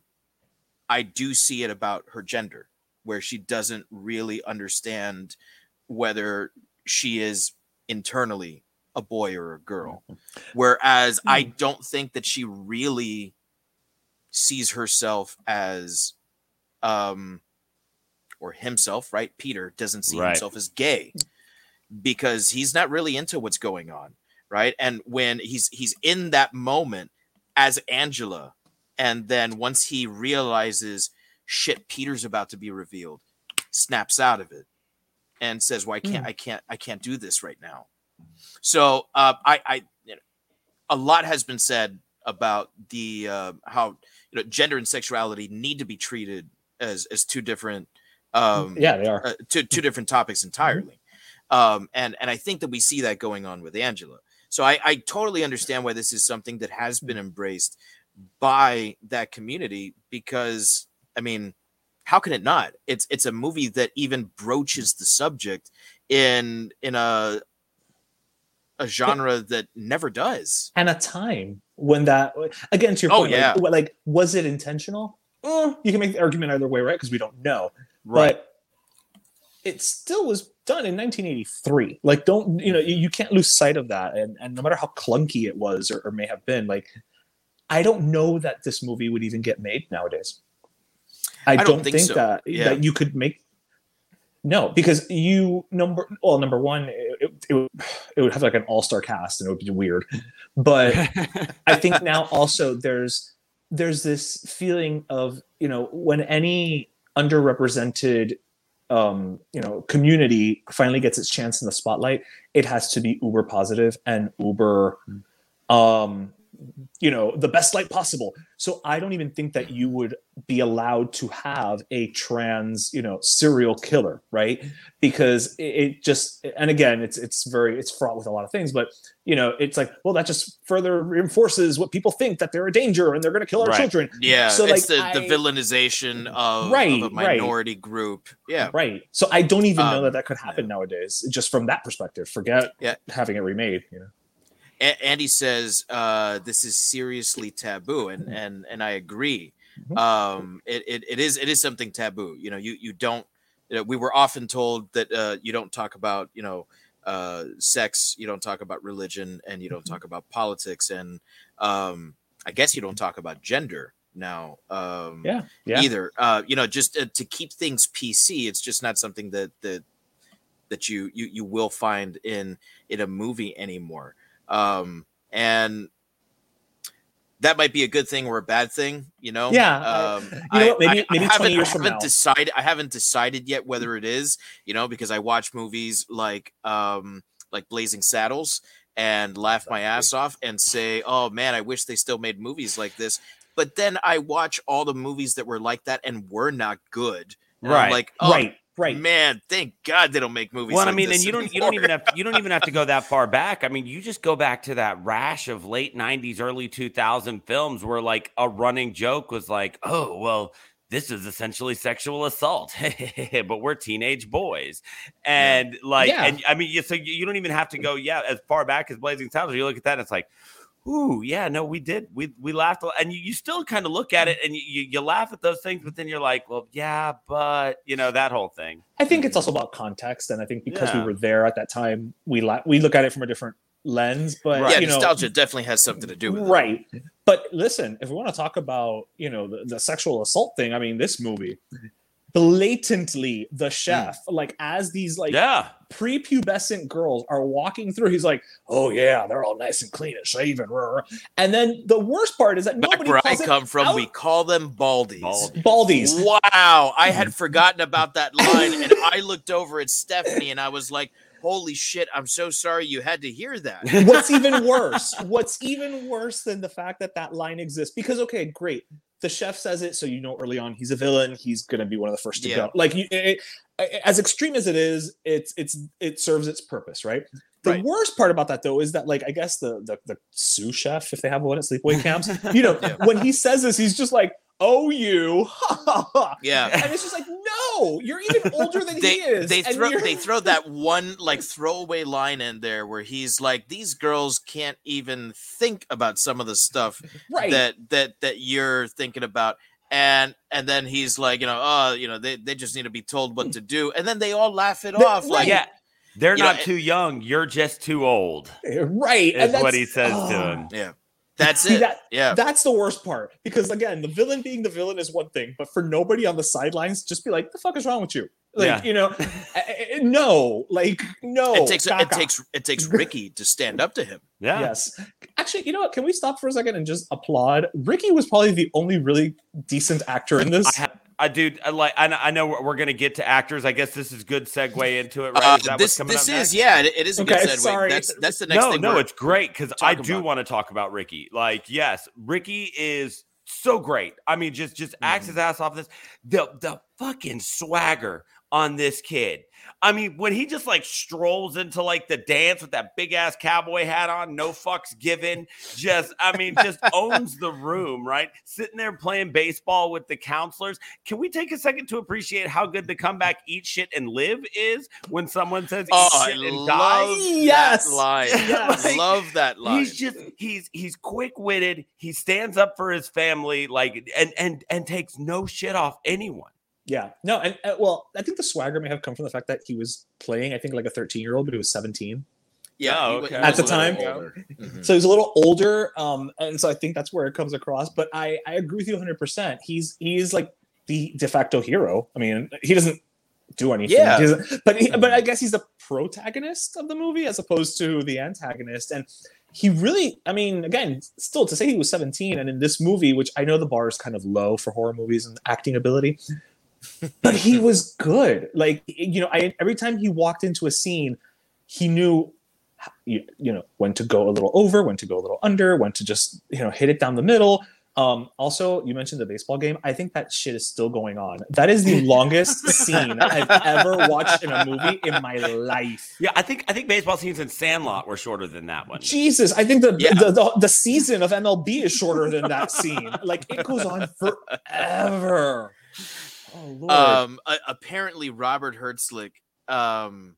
I do see it about her gender, where she doesn't really understand whether she is internally a boy or a girl. Mm-hmm. Whereas I hmm. don't think that she really sees herself as um or himself, right? Peter doesn't see Right. himself as gay because he's not really into what's going on, right? And when he's he's in that moment as Angela, and then once he realizes shit, Peter's about to be revealed, snaps out of it and says, "Why can't hmm. I can't I can't do this right now?" So uh, I I you know, a lot has been said about the uh, how you know gender and sexuality need to be treated as as two different um yeah, they are. uh, two two different topics entirely. Um, and and I think that we see that going on with Angela. So I, I totally understand why this is something that has been embraced by that community because I mean, how can it not? It's it's a movie that even broaches the subject in in a a genre that never does. and a time when that again to your Oh, point, yeah. like, like was it intentional? Eh, you can make the argument either way, right? Because we don't know. Right. But it still was done in 1983. Like, don't you know? You, you can't lose sight of that. And and no matter how clunky it was or, or may have been, like, I don't know that this movie would even get made nowadays. I, don't don't, think think, so. that Yeah. that you could make. No, because you number well number one it, it, it, would, it would have like an all star cast and it would be weird, but I think now also there's there's this feeling of you know when any underrepresented um, you know community finally gets its chance in the spotlight, it has to be uber positive and uber um, you know the best light possible so i don't even think that you would be allowed to have a trans you know serial killer right because it, it just and again it's it's very it's fraught with a lot of things but you know it's like well that just further reinforces what people think that they're a danger and they're going to kill our Right. children Yeah, So, it's like, the, the villainization of, Right, of a right. minority group. Yeah, right so i don't even know Um, that that could happen nowadays just from that perspective forget Yeah. having it remade you know A- Andy says uh, this is seriously taboo, and Mm-hmm. and and I agree. Um, it, it it is it is something taboo. You know, you you don't. You know, we were often told that uh, you don't talk about you know uh, sex, you don't talk about religion, and you don't Mm-hmm. talk about politics, and um, I guess you don't talk about gender now. Um, yeah yeah either. Uh, you know, just uh, to keep things PC, it's just not something that that that you you you will find in in a movie anymore. Um, and that might be a good thing or a bad thing, you know. Yeah, I- Um, you know what, maybe- maybe 20 haven't, years I haven't now. decided. I haven't decided yet whether it is, you know, because I watch movies like um like Blazing Saddles and laugh my ass off and say, "Oh man, I wish they still made movies like this." But then I watch all the movies that were like that and were not good. And I'm Right. like, oh, right right man, thank God they don't make movies. Well, I mean, and you don't you don't even have you don't even have to go that far back. I mean, you just go back to that rash of late '90s, early 2000 films where like a running joke was like, "Oh, well, this is essentially sexual assault, but we're teenage boys," and like, Yeah. and I mean, so you, you don't even have to go, yeah, as far back as Blazing Saddles. You look at that, and it's like. Ooh, yeah, no, we did. We we laughed, a lot. and you, you still kind of look at mm. it and you, you you laugh at those things, but then you're like, well, yeah, but you know that whole thing. I think it's also about context, and I think because Yeah. we were there at that time, we la- we look at it from a different lens. But yeah, you know, nostalgia definitely has something to do with it. right? But listen, if we want to talk about you know the, the sexual assault thing, I mean, this movie blatantly the mm. chef like as these like Yeah, prepubescent girls are walking through he's like oh yeah they're all nice and clean and shaven rah, rah." and then the worst part is that Back nobody where I calls it come from, out- we call them baldies. Bald. baldies Wow, I had forgotten about that line, and I looked over at Stephanie, and I was like, "Holy shit! I'm so sorry you had to hear that." what's even worse what's even worse than the fact that that line exists because okay great the chef says it so you know early on he's a villain he's gonna be one of the first to Yeah. go like you, it, it- as extreme as it is it's it's it serves its purpose right the Right. worst part about that though is that like i guess the the, the sous chef if they have one at sleepaway camps you know Yeah. when he says this he's just like oh you Yeah. and it's just like no you're even older than They he is they throw you're- they throw that one like throwaway line in there where he's like, "These girls can't even think about some of the stuff right that that that you're thinking about." And and then he's like, you know, oh, you know, they, they just need to be told what to do, and then they all laugh it They- off. Like, yeah. They're You know, not too young. You're just too old. Eh, right Is and what he says to him. yeah, that's See, it. that- yeah, That's the worst part because again, the villain being the villain is one thing, but for nobody on the sidelines, just be like, "The fuck is wrong with you?" Like, Yeah. you know, I- I- no, like no. it takes it takes it takes Ricky to stand up to him. Yeah. Yes, actually, you know what? Can we stop for a second and just applaud? Ricky was probably the only really decent actor in this. I, ha- I do I like. I know, I know we're, we're gonna get to actors. I guess this is good segue into it, right? Uh, is that this what's this up is next? yeah, it, it is a good Okay, segue. sorry. That's that's the next no, thing. no, we're- it's great because I do want to talk about Ricky. Like, yes, Ricky is so great. I mean, just just acts Mm-hmm. his ass off. This the the fucking swagger on this kid. I mean, when he just like strolls into like the dance with that big ass cowboy hat on, no fucks given, just I mean, just owns the room, right? Sitting there playing baseball with the counselors. Can we take a second to appreciate how good the comeback "Eat Shit and Live" is when someone says "Eat Oh, I shit and die"? love Yes. that line. Yes. I love that line. He's just he's he's quick witted. He stands up for his family, like and and and takes no shit off anyone. Yeah, no, and uh, well, I think the swagger may have come from the fact that he was playing, I think, like a 13 year old, but he was 17. yeah, Oh, okay. he At the time? older. Mhm. So he's a little older, um, and so I think that's where it comes across. But I, I agree with you 100. percent He's he's like the de facto hero. I mean, he doesn't do anything, Yeah. He but he, but I guess he's the protagonist of the movie as opposed to the antagonist, and he really, I mean, again, still to say he was 17, and in this movie, which I know the bar is kind of low for horror movies and acting ability. But he was good. Like you know, I every time he walked into a scene, he knew you, you know when to go a little over, when to go a little under, when to just you know hit it down the middle. Um, also, you mentioned the baseball game. I think that shit is still going on. That is the longest scene I've ever watched in a movie in my life. Yeah, I think I think baseball scenes in Sandlot were shorter than that one. Jesus, I think the, Yeah. the, the the season of MLB is shorter than that scene. Like it goes on forever. Oh lord. Um, apparently Robert Hiltzik um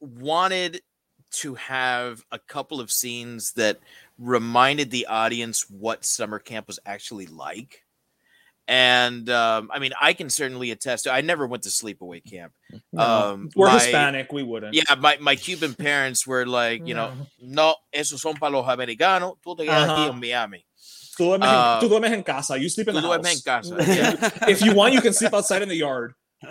wanted to have a couple of scenes that reminded the audience what summer camp was actually like. And um, I mean, I can certainly attest to. I never went to sleepaway camp. Um, We're my- Hispanic. We wouldn't. Yeah, my, my Cuban parents were like, you know, no, esos son para los americanos. Tú te quedas aquí Ajá. en Miami. Tú duermes, Uh, en, tú duermes en casa. You sleep in Tú the duermes en house. casa. yeah. if you want, you can sleep outside in the yard.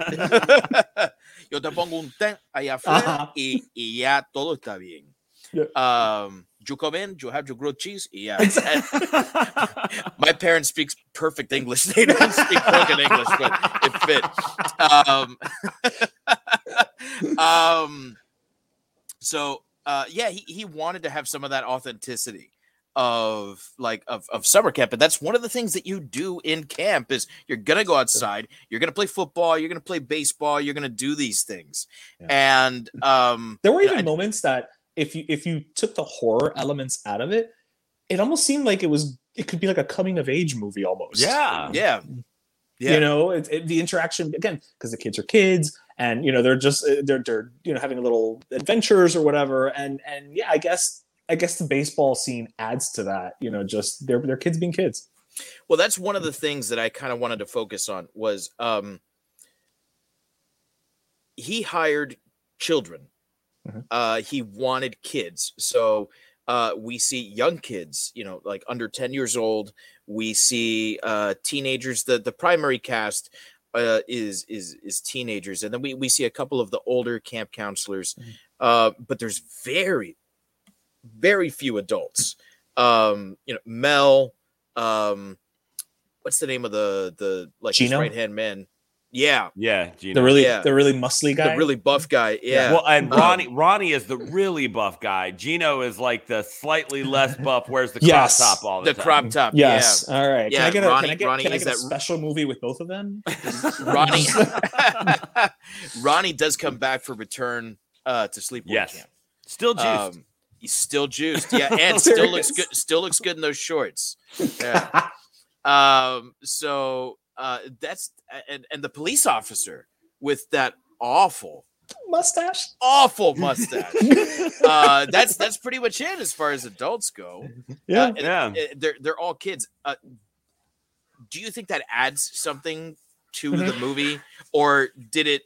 Yo te pongo un tent allá afuera Ajá. y, y ya todo está bien. Yeah. Um, you come in, you have your grilled cheese, y ya. My parents speak perfect English. They don't speak broken English, but it fit. Um, um, so uh, yeah, he, he wanted to have some of that authenticity of like of, of summer camp and that's one of the things that you do in camp is you're gonna go outside you're gonna play football you're gonna play baseball you're gonna do these things and um There were even moments that if you if you took the horror elements out of it, it almost seemed like it was it could be like a coming of age movie almost. Yeah. yeah Yeah. You know, it, it- the interaction again because the kids are kids and you know they're just uh, they're they're you know having little adventures or whatever and and yeah, I guess I guess the baseball scene adds to that. You know, just they're they're kids being kids. Well, that's one of the things that I kind of wanted to focus on was um he hired children. Mhm. Uh he wanted kids. So uh we see young kids, you know, like under 10 years old. We see uh teenagers. The the primary cast uh is is is teenagers and then we we see a couple of the older camp counselors. Uh but there's very very few adults. Um you know, Mel um what's the name of the the like Gino? right hand man? Yeah, Yeah, Gino. The really Yeah. the really muscly guy. the really buff guy. Yeah. Well, and Um, Ronnie Ronnie is the really buff guy. Gino is like the slightly less buff, wears the Yes. crop top all the, the time. crop top. Yes. All right. Yeah, can I get a, Ronnie- can I get, Ronnie can I is get a that- special movie with both of them? Ronnie. Ronnie does come back for return uh, to sleep. Yes. camp. Still juiced. Um, he's still juiced. Yeah, and still looks good. Still looks good in those shorts. Yeah. um. So uh, that's and and the police officer with that awful, Mustache. awful mustache. uh, that's that's pretty much it as far as adults go. Yeah. Uh, and- Yeah. uh, they're they're all kids. Uh, do you think that adds something to Mm-hmm. the movie, or did it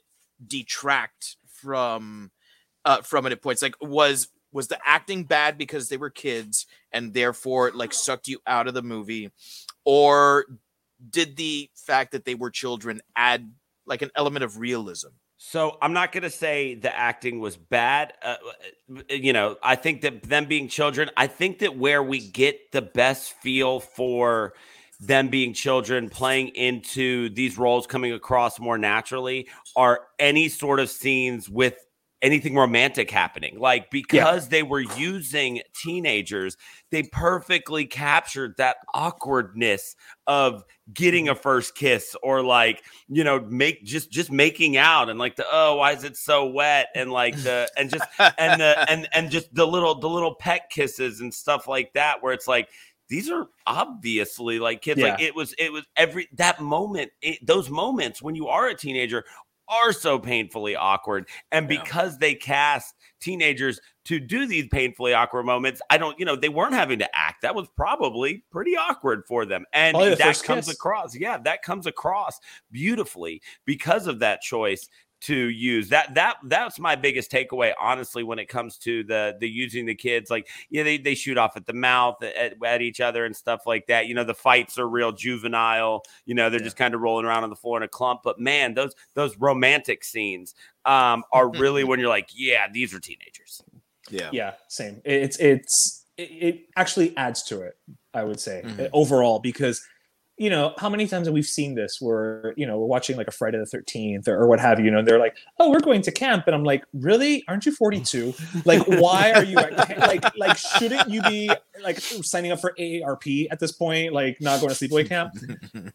detract from uh, from it at points? Like, was was the acting bad because they were kids and therefore like sucked you out of the movie, or did the fact that they were children add like an element of realism? So I'm not going to say the acting was bad. Uh, you know, I think that them being children, I think that where we get the best feel for them being children playing into these roles coming across more naturally are any sort of scenes with anything romantic happening. Like because they were using teenagers, they perfectly captured that awkwardness of getting mm-hmm. a first kiss or like you know make just just making out and like the oh why is it so wet? and like the and just and the and and just the little the little pet kisses and stuff like that where it's like these are obviously like kids like it was it was every that moment it, those moments when you are a teenager are so painfully awkward and Yeah. because they cast teenagers to do these painfully awkward moments i don't you know they weren't having to act that was probably pretty awkward for them and Probably that comes kiss. across yeah that comes across beautifully because of that choice to use that that that's my biggest takeaway honestly when it comes to the the using the kids like yeah they, they shoot off at the mouth at, at each other and stuff like that you know the fights are real juvenile you know they're just kind of rolling around on the floor in a clump but man those those romantic scenes um are really when you're like yeah these are teenagers Yeah. Yeah. Same. It's it's it, it actually adds to it. I would say Mhm. overall because you know, how many times have we seen this where, you know, we're watching like a Friday the 13th or, or what have you, you know, they're like, oh, we're going to camp. And I'm like, really? Aren't you 42? like, why are you like, like, shouldn't you be like signing up for AARP at this point? Like, not going to sleepaway camp?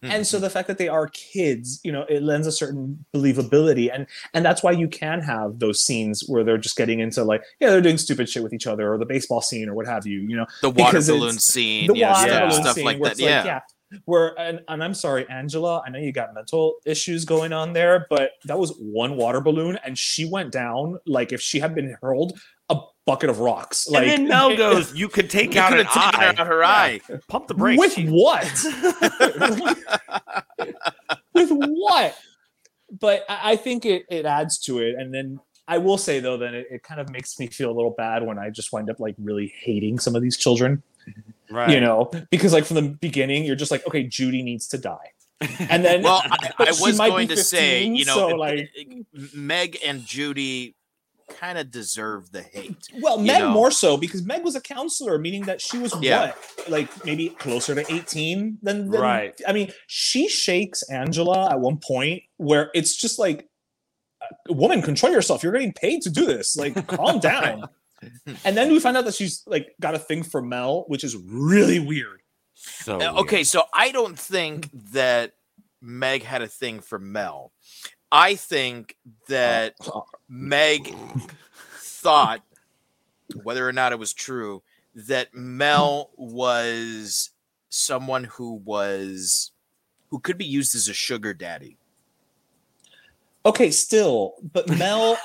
and so the fact that they are kids, you know, it lends a certain believability. And, and that's why you can have those scenes where they're just getting into like, yeah, they're doing stupid shit with each other or the baseball scene or what have you, you know, The water balloon scene, the yeah, water stuff, balloon stuff scene like that. it's Yeah. Where and, and I'm sorry, Angela, I know you got mental issues going on there, but that was one water balloon, and she went down like if she had been hurled a bucket of rocks. Like and then Mel goes, "You could take You out an eye. out her eye. Pump the brakes." with what? with what? But I, I think it it adds to it, and then. I will say though that it, it kind of makes me feel a little bad when I just wind up like really hating some of these children. Right. you know because like from the beginning you're just like okay judy needs to die and then Well, I, I was going be to say, you know, so, like Meg and Judy kind of deserve the hate. well meg know. more so because meg was a counselor meaning that she was Yeah. what like maybe closer to 18 than, than Right. i mean she shakes angela at one point where it's just like "Uh, woman control yourself you're getting paid to do this like calm down and then we find out that she's like got a thing for mel which is really weird So Uh, weird. Okay, so I don't think that Meg had a thing for Mel. I think that Oh. Meg thought, whether or not it was true, that Mel was someone who was who could be used as a sugar daddy. okay still but mel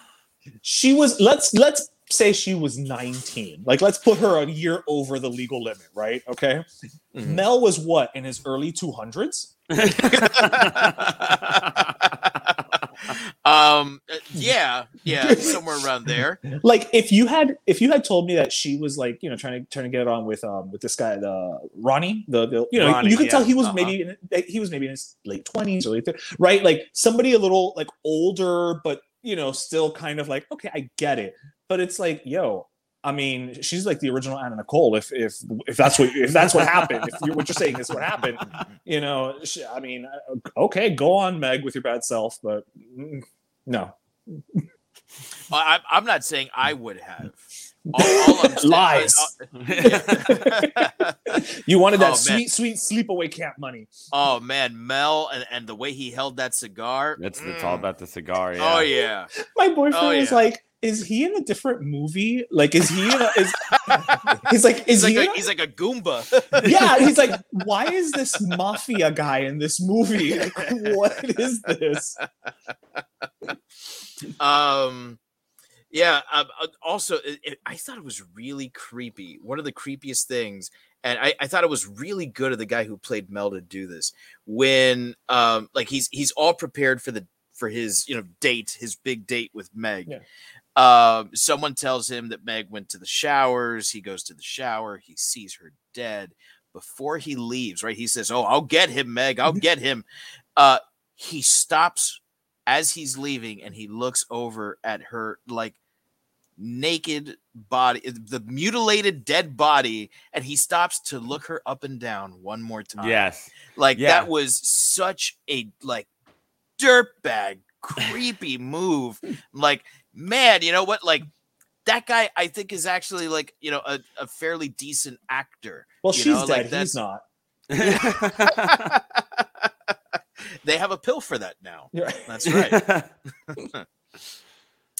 she was let's let's say she was 19 like let's put her a year over the legal limit right? Okay. Mhm. mel was what in his early 200s um yeah yeah somewhere around there. Like if you had if you had told me that she was like you know trying to trying to get it on with um with this guy the ronnie the, the you know Ronnie, you could tell he was uh-huh. maybe in, he was maybe in his late 20s or late 30s, right? Like somebody a little like older but you know still kind of like okay i get it but it's like yo I mean, she's like the original Anna Nicole. If if if that's what if that's what happened, if you're, what you're saying is what happened, you know. She, I mean, uh, okay, go on, Meg, with your bad self, but mm, no, I, I'm not saying I would have. All, all I'm saying- Lies. you wanted that Oh, sweet, sweet sleepaway camp money. oh man, Mel and, and the way he held that cigar. It's, it's all mm. about the cigar. Yeah. Oh yeah. My boyfriend Oh, was like, "Is he in a different movie? Like, is he a?" Is he's like, "Is He's like he?" a, a- he's like a Goomba. yeah, he's like, "Why is this mafia guy in this movie? Like, what is this?" um yeah um, uh, also it, it- i thought it was really creepy one of the creepiest things and I, I thought it was really good of the guy who played mel to do this when um like he's he's all prepared for the for his you know date his big date with meg Yeah. Um someone tells him that meg went to the showers he goes to the shower he sees her dead. Before he leaves right he says oh i'll get him meg i'll get him. Uh he stops as he's leaving and he looks over at her like naked body the mutilated dead body and he stops to look her up and down one more time. Yes. like Yeah. that was such a like dirtbag creepy move. Like man you know what like that guy i think is actually like you know a, a fairly decent actor Well, she's know, like, dead. he's that's- not. they have a pill for that now that's right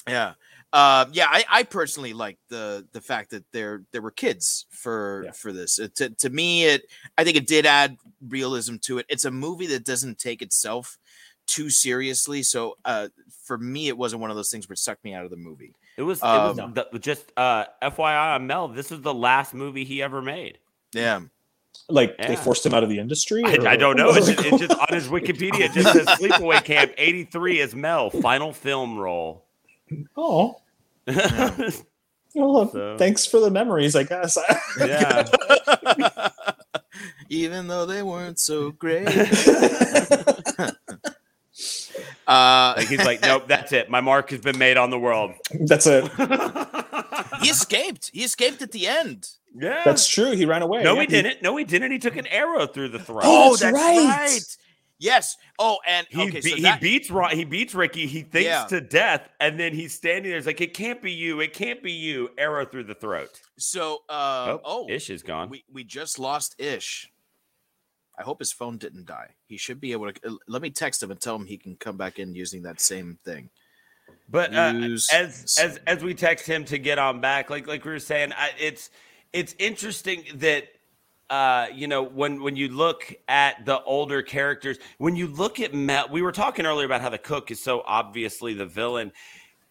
Yeah. Uh, yeah, I, I personally like the the fact that there there were kids for Yeah. for this. It, to to me, it I think it did add realism to it. It's a movie that doesn't take itself too seriously, so uh, for me, it wasn't one of those things where it sucked me out of the movie. It was, it was Um, the, just uh, FYI on Mel. This is the last movie he ever made. Yeah, Like they forced him out of the industry. I, I don't know. It's just, it's just on his Wikipedia. It just says Sleepaway Camp '83 is Mel final film role. oh, yeah. well, So- thanks for the memories. I guess. Yeah. Even though they weren't so great. Uh, Like he's like, nope, that's it. My mark has been made on the world. That's it. he escaped. He escaped at the end. Yeah, That's true. He ran away. no, Yeah, he didn't. No, he didn't. He took an arrow through the throat. Oh, Oh, that's that's right. right. Yes. Oh, and He, okay, be- so he beats Ro- he beats Ricky. He thinks Yeah. to death, and then he's standing there. He's like, "It can't be you! It can't be you!" Arrow through the throat. so uh, Oh, oh, Ish is gone. we we just lost Ish. I hope his phone didn't die. He should be able to. uh, Let me text him and tell him he can come back in using that same thing. But uh, as as as we text him to get on back, like like we were saying, I, it's it's interesting that uh you know when when you look at the older characters, when you look at Mel, we were talking earlier about how the cook is so obviously the villain.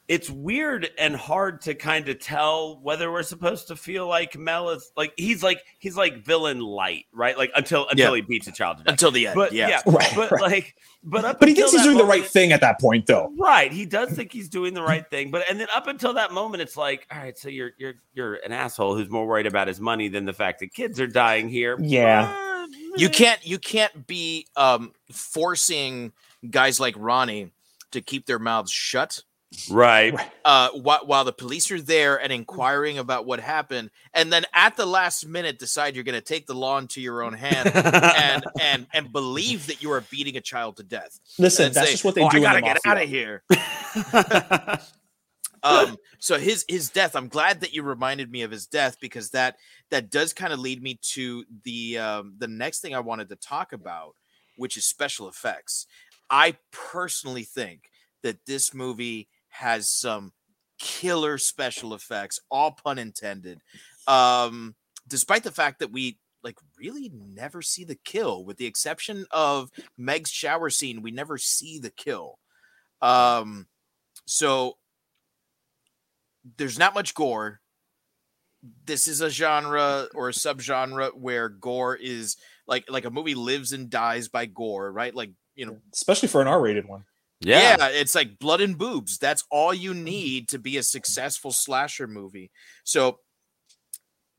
It's weird and hard to kind of tell whether we're supposed to feel like Mel is like he's like he's like villain light, right? Like until until Yeah. he beats a child to death. Until the end, But yeah. yeah, Right, but right. like but up But he until thinks he's that doing the right thing at that point, though. Right. He does think he's doing the right thing, but and then up until that moment, it's like, all right, so you're you're you're an asshole who's more worried about his money than the fact that kids are dying here. Yeah. You can't you can't be um forcing guys like Ronnie to keep their mouths shut Right. uh while, while the police are there and inquiring about what happened and then at the last minute decide you're going to take the law into your own hand and and and believe that you are beating a child to death Listen, that's say, just what they "Oh, do. I gotta get out of here um so his his death i'm glad that you reminded me of his death because that that does kind of lead me to the um the next thing i wanted to talk about which is special effects i personally think that this movie has some killer special effects all pun intended um despite the fact that we like really never see the kill with the exception of meg's shower scene we never see the kill um so there's not much gore. This is a genre or a subgenre where gore is like like a movie lives and dies by gore, right? Like you know, especially for an R-rated one. Yeah. yeah, it's like blood and boobs. That's all you need to be a successful slasher movie. So,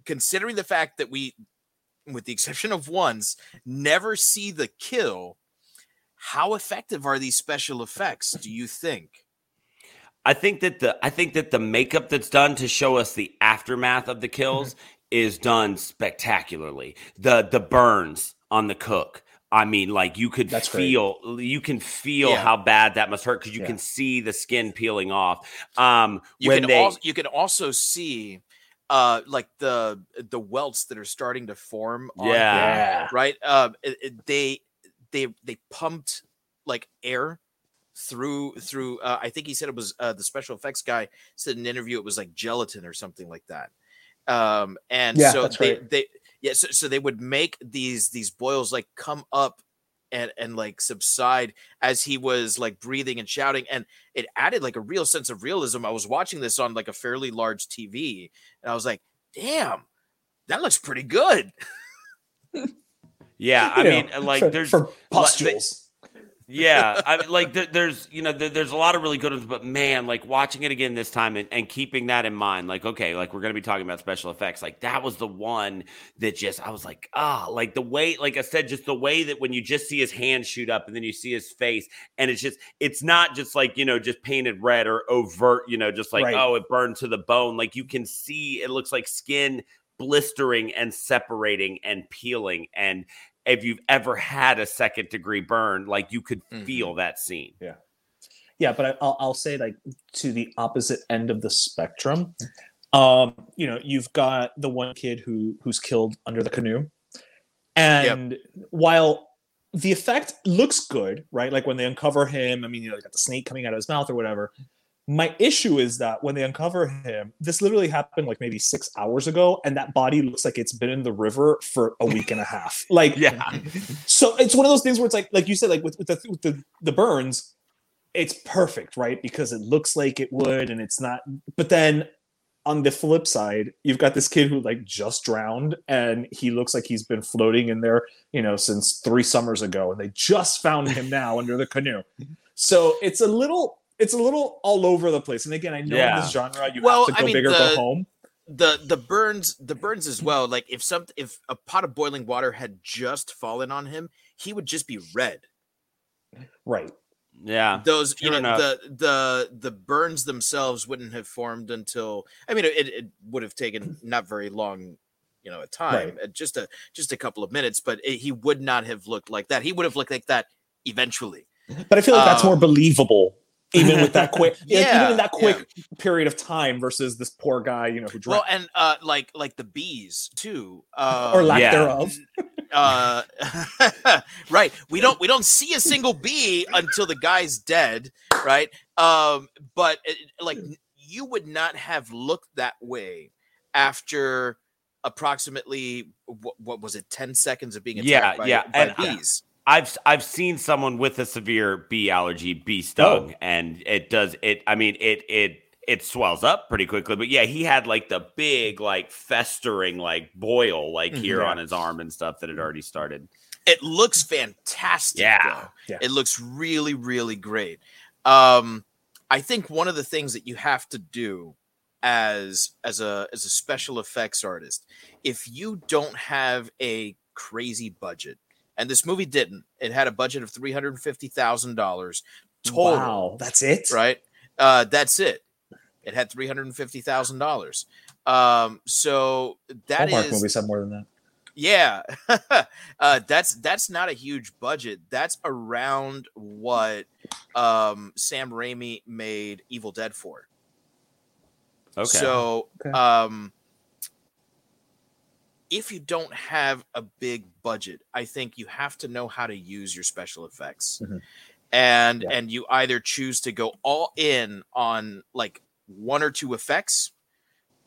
considering the fact that we, with the exception of ones, never see the kill, how effective are these special effects? Do you think? I think that the I think that the makeup that's done to show us the aftermath of the kills Mm-hmm. is done spectacularly. The the burns on the cook. I mean, like you could That's great. feel you can feel Yeah. how bad that must hurt because you Yeah. can see the skin peeling off. Um you when can they also you can also see uh like the the welts that are starting to form on him, Yeah. right uh it- it- they they they pumped like air through through uh, i think he said it was uh the special effects guy said in an interview it was like gelatin or something like that um and Yeah, so they right. they yeah so, so they would make these these boils like come up and and like subside as he was like breathing and shouting and it added like a real sense of realism i was watching this on like a fairly large tv and i was like damn that looks pretty good yeah, I You mean, know, like for, there's for like, pustules. Yeah i mean like there, there's you know there, there's a lot of really good ones but man like watching it again this time and, and keeping that in mind like okay like we're gonna be talking about special effects like that was the one that just i was like ah like the way like i said just the way that when you just see his hand shoot up and then you see his face and it's just it's not just like you know just painted red or overt you know just like Right. oh it burned to the bone like you can see it looks like skin blistering and separating and peeling and if you've ever had a second degree burn, like you could Mhm. feel that scene. yeah Yeah, but I, I'll, I'll say like to the opposite end of the spectrum um you know you've got the one kid who who's killed under the canoe and while the effect looks good right like when they uncover him i mean you know they got the snake coming out of his mouth or whatever my issue is that when they uncover him this literally happened like maybe six hours ago and that body looks like it's been in the river for a week and a half. Like Yeah. so it's one of those things where it's like like you said like with, with the with the, the burns it's perfect right? Because it looks like it would and it's not but then on the flip side you've got this kid who like just drowned and he looks like he's been floating in there you know since three summers ago and they just found him now under the canoe. So it's a little it's a little all over the place and again i know Yeah. in this genre you Well, have to I go mean, big or the- go home the the burns the burns as well like if some if a pot of boiling water had just fallen on him he would just be red right Yeah. those you know enough. the the the burns themselves wouldn't have formed until i mean it, it would have taken not very long you know, a time, uh, just a just a couple of minutes, but it, he would not have looked like that. He would have looked like that eventually. But I feel like that's Um, more believable, even with that quick, yeah, even in that quick period of time versus this poor guy, you know, who dropped. Well, and uh, like like the bees too, uh, or lack Yeah. thereof. uh right we don't we don't see a single bee until the guy's dead right um but it, like you would not have looked that way after approximately what, what was it 10 seconds of being attacked Yeah, by, yeah, by and I- bees I've I've seen someone with a severe bee allergy bee stung, and it does it. I mean, it it it swells up pretty quickly. But yeah, he had like the big like festering like boil like here Yeah. on his arm and stuff that had already started. it looks fantastic Yeah. Yeah. it looks really really great um i think one of the things that you have to do as as a as a special effects artist if you don't have a crazy budget and this movie didn't it had a budget of $350000 total Wow, that's it. right uh that's it it had $350000 um so that is Hallmark movies have more than that. yeah, uh, that's that's not a huge budget. That's around what um, Sam Raimi made Evil Dead for. Okay. So, Okay. um, if you don't have a big budget, I think you have to know how to use your special effects, Mhm. and Yeah. and you either choose to go all in on like one or two effects,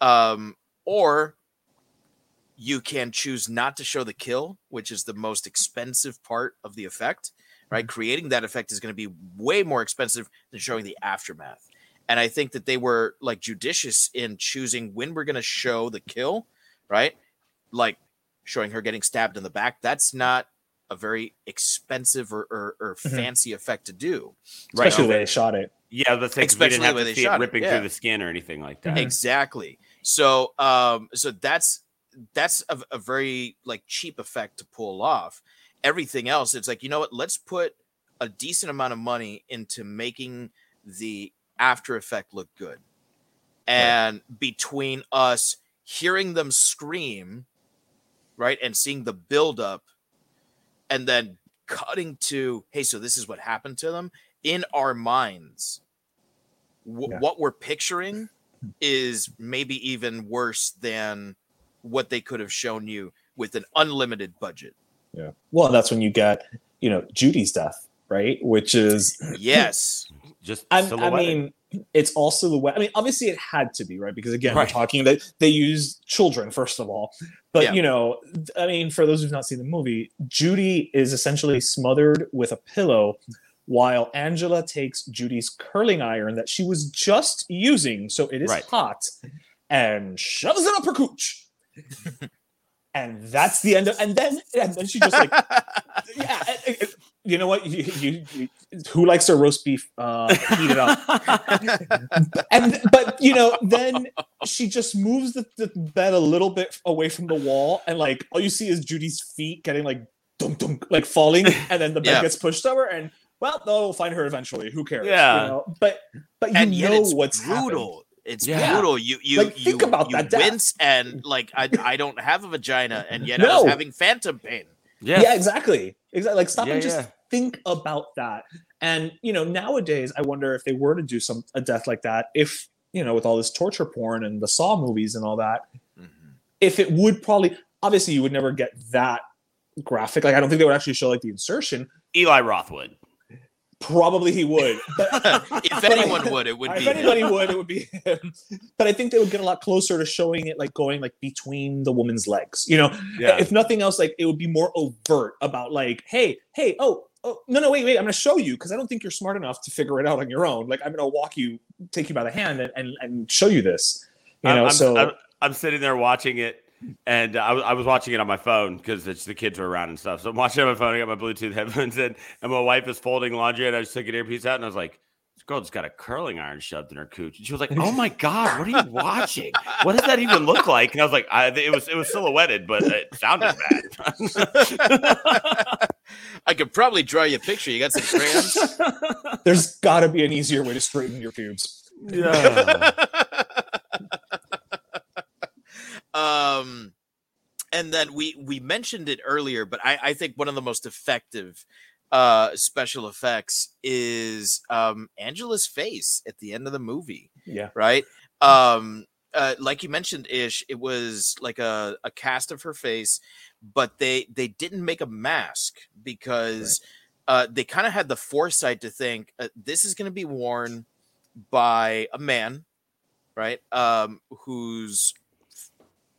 um, or you can choose not to show the kill, which is the most expensive part of the effect. Right, creating that effect is going to be way more expensive than showing the aftermath. And I think that they were like judicious in choosing when we're going to show the kill, right? Like showing her getting stabbed in the back. That's not a very expensive or, or, or Mhm. fancy effect to do. Right. Especially the way they shot it. yeah, let's say 'cause we Especially didn't the have way to they see it shot it, ripping yeah. through the skin or anything like that. Exactly. So um so that's that's a, a very like cheap effect to pull off. Everything else, it's like, you know what, let's put a decent amount of money into making the after effect look good. And between us hearing them scream, right, and seeing the buildup, and then cutting to, hey, so this is what happened to them in our minds. wh- Yeah. What we're picturing is maybe even worse than what they could have shown you with an unlimited budget. Yeah. Well, that's when you get, you know, Judy's death, right? Which is, Yes. Just I, I mean, it's also the way. I mean, obviously, it had to be right because again, Right. we're talking that they use children first of all. But Yeah. you know, I mean, for those who've not seen the movie, Judy is essentially smothered with a pillow. While Angela takes Judy's curling iron that she was just using, so it is Right. hot, and shoves it up her cooch. and that's the end of and then and then she just like yeah it- it- it- you know what you, you, you who likes their roast beef uh heated up and but you know then she just moves the, the bed a little bit away from the wall and like all you see is judy's feet getting like dunk dunk like falling and then the bed Yeah. gets pushed over and well they'll find her eventually who cares Yeah. you know? but but you and know it's what's brutal. It's Yeah. brutal. You you Like, you, think about you that death. wince and like I I don't have a vagina and yet I No. was having phantom pain. yeah. yeah exactly exactly like stop Yeah, and just yeah. Think about that and you know nowadays i wonder if they were to do some a death like that if you know with all this torture porn and the saw movies and all that Mhm. if it would probably obviously you would never get that graphic like i don't think they would actually show like the insertion Eli Roth would. probably he would but if anyone would, it would if be him. anybody would, it would be him. But I think they would get a lot closer to showing it like going like between the woman's legs. You know, Yeah. if nothing else, like it would be more overt about like, hey, hey, oh, oh, no, no, wait, wait, I'm gonna show you because I don't think you're smart enough to figure it out on your own. Like I'm gonna walk you, take you by the hand, and and, and show you this. You know, I'm, so I'm, I'm sitting there watching it, and I was, I was watching it on my phone because the kids were around and stuff. So I'm watching it on my phone. I got my Bluetooth headphones in, and my wife is folding laundry, and I just took an earpiece out, and I was like, "This girl just got a curling iron shoved in her cooch." And she was like, "Oh my god, what are you watching? What does that even look like?" And I was like, I, "It was it was silhouetted, but it sounded bad." I could probably draw you a picture. You got some crayons? there's got to be an easier way to straighten your pubes. yeah. um and then we we mentioned it earlier, but I, I think one of the most effective uh special effects is um Angela's face at the end of the movie, Yeah. right? Um uh, like you mentioned, Ish, it was like a, a cast of her face, but they they didn't make a mask because uh, they kind of had the foresight to think uh, this is going to be worn by a man, right? Um, whose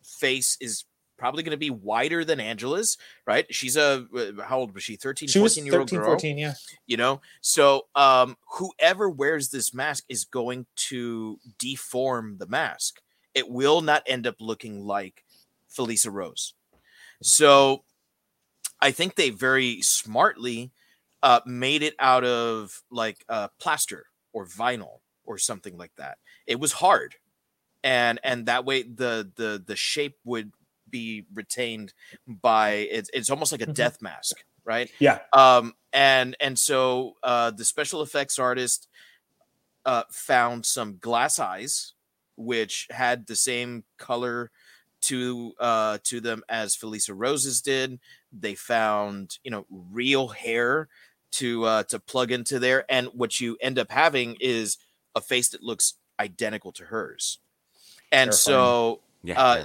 face is probably going to be wider than Angela's, right? She's a uh, how old was she? 13, She was 14 year old girl fourteen. Yeah. you know so um whoever wears this mask is going to deform the mask it will not end up looking like felissa rose so i think they very smartly uh made it out of like uh plaster or vinyl or something like that it was hard and and that way the the the shape would be retained by it's, it's almost like a Mhm. death mask right? Yeah. um and and so uh the special effects artist uh found some glass eyes which had the same color to uh to them as felissa rose's did. They found you know real hair to uh to plug into there. And what you end up having is a face that looks identical to hers. And so Yeah. uh,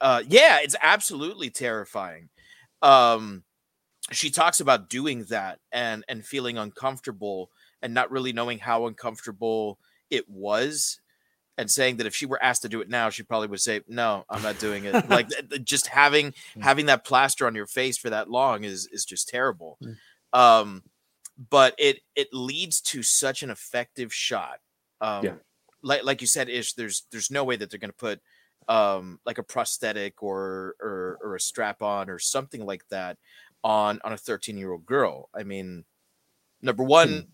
uh, yeah, it's absolutely terrifying. Um, she talks about doing that and and feeling uncomfortable and not really knowing how uncomfortable it was, and saying that if she were asked to do it now, she probably would say, "No, I'm not doing it." like just having having that plaster on your face for that long is is just terrible. Mm. Um, but it it leads to such an effective shot. Um, Yeah. like like you said, Ish, there's there's no way that they're gonna put um like a prosthetic or or or a strap on or something like that on on a 13 year old girl. I mean, number one,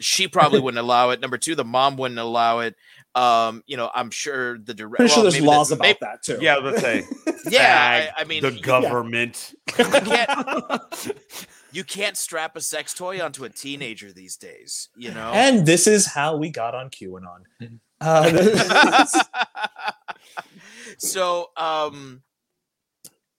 she probably wouldn't allow it. Number two, the mom wouldn't allow it. Um, you know, I'm sure the direct. Pretty sure well, there's maybe the- laws about maybe- that too. yeah, let's say. Yeah, I, I mean, the you- government. you can't you can't strap a sex toy onto a teenager these days. You know. And this is how we got on QAnon. Uh, so um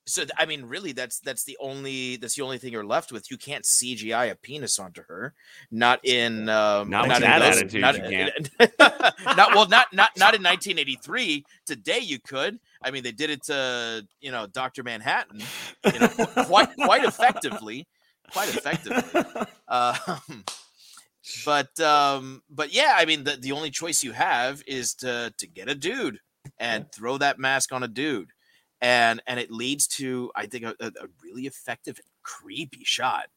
so i mean really that's that's the only that's the only thing you're left with. You can't cgi a penis onto her. Not in um Not with in that those- attitude, not, you not well not not not in 1983 today you could. I mean they did it to you know dr manhattan you know quite quite effectively quite effectively. Um but um but yeah i mean the, the only choice you have is to to get a dude and throw that mask on a dude and and it leads to i think a, a, a really effective creepy shot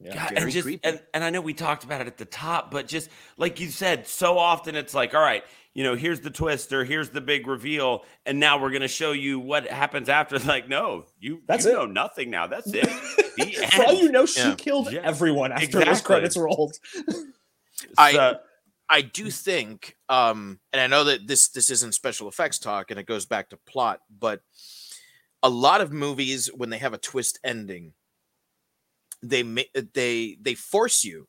Yeah. God, Very and just creepy. and, and I know we talked about it at the top, but just like you said, so often it's like, all right, you know, here's the twist or here's the big reveal, and now we're gonna show you what happens after. It's like, no, you That's you it. know nothing now. That's it. The For all you know, she Yeah. killed Yeah. everyone after those credits rolled. I- So- I do think, um, and I know that this this isn't special effects talk, and it goes back to plot, but a lot of movies when they have a twist ending, they they they force you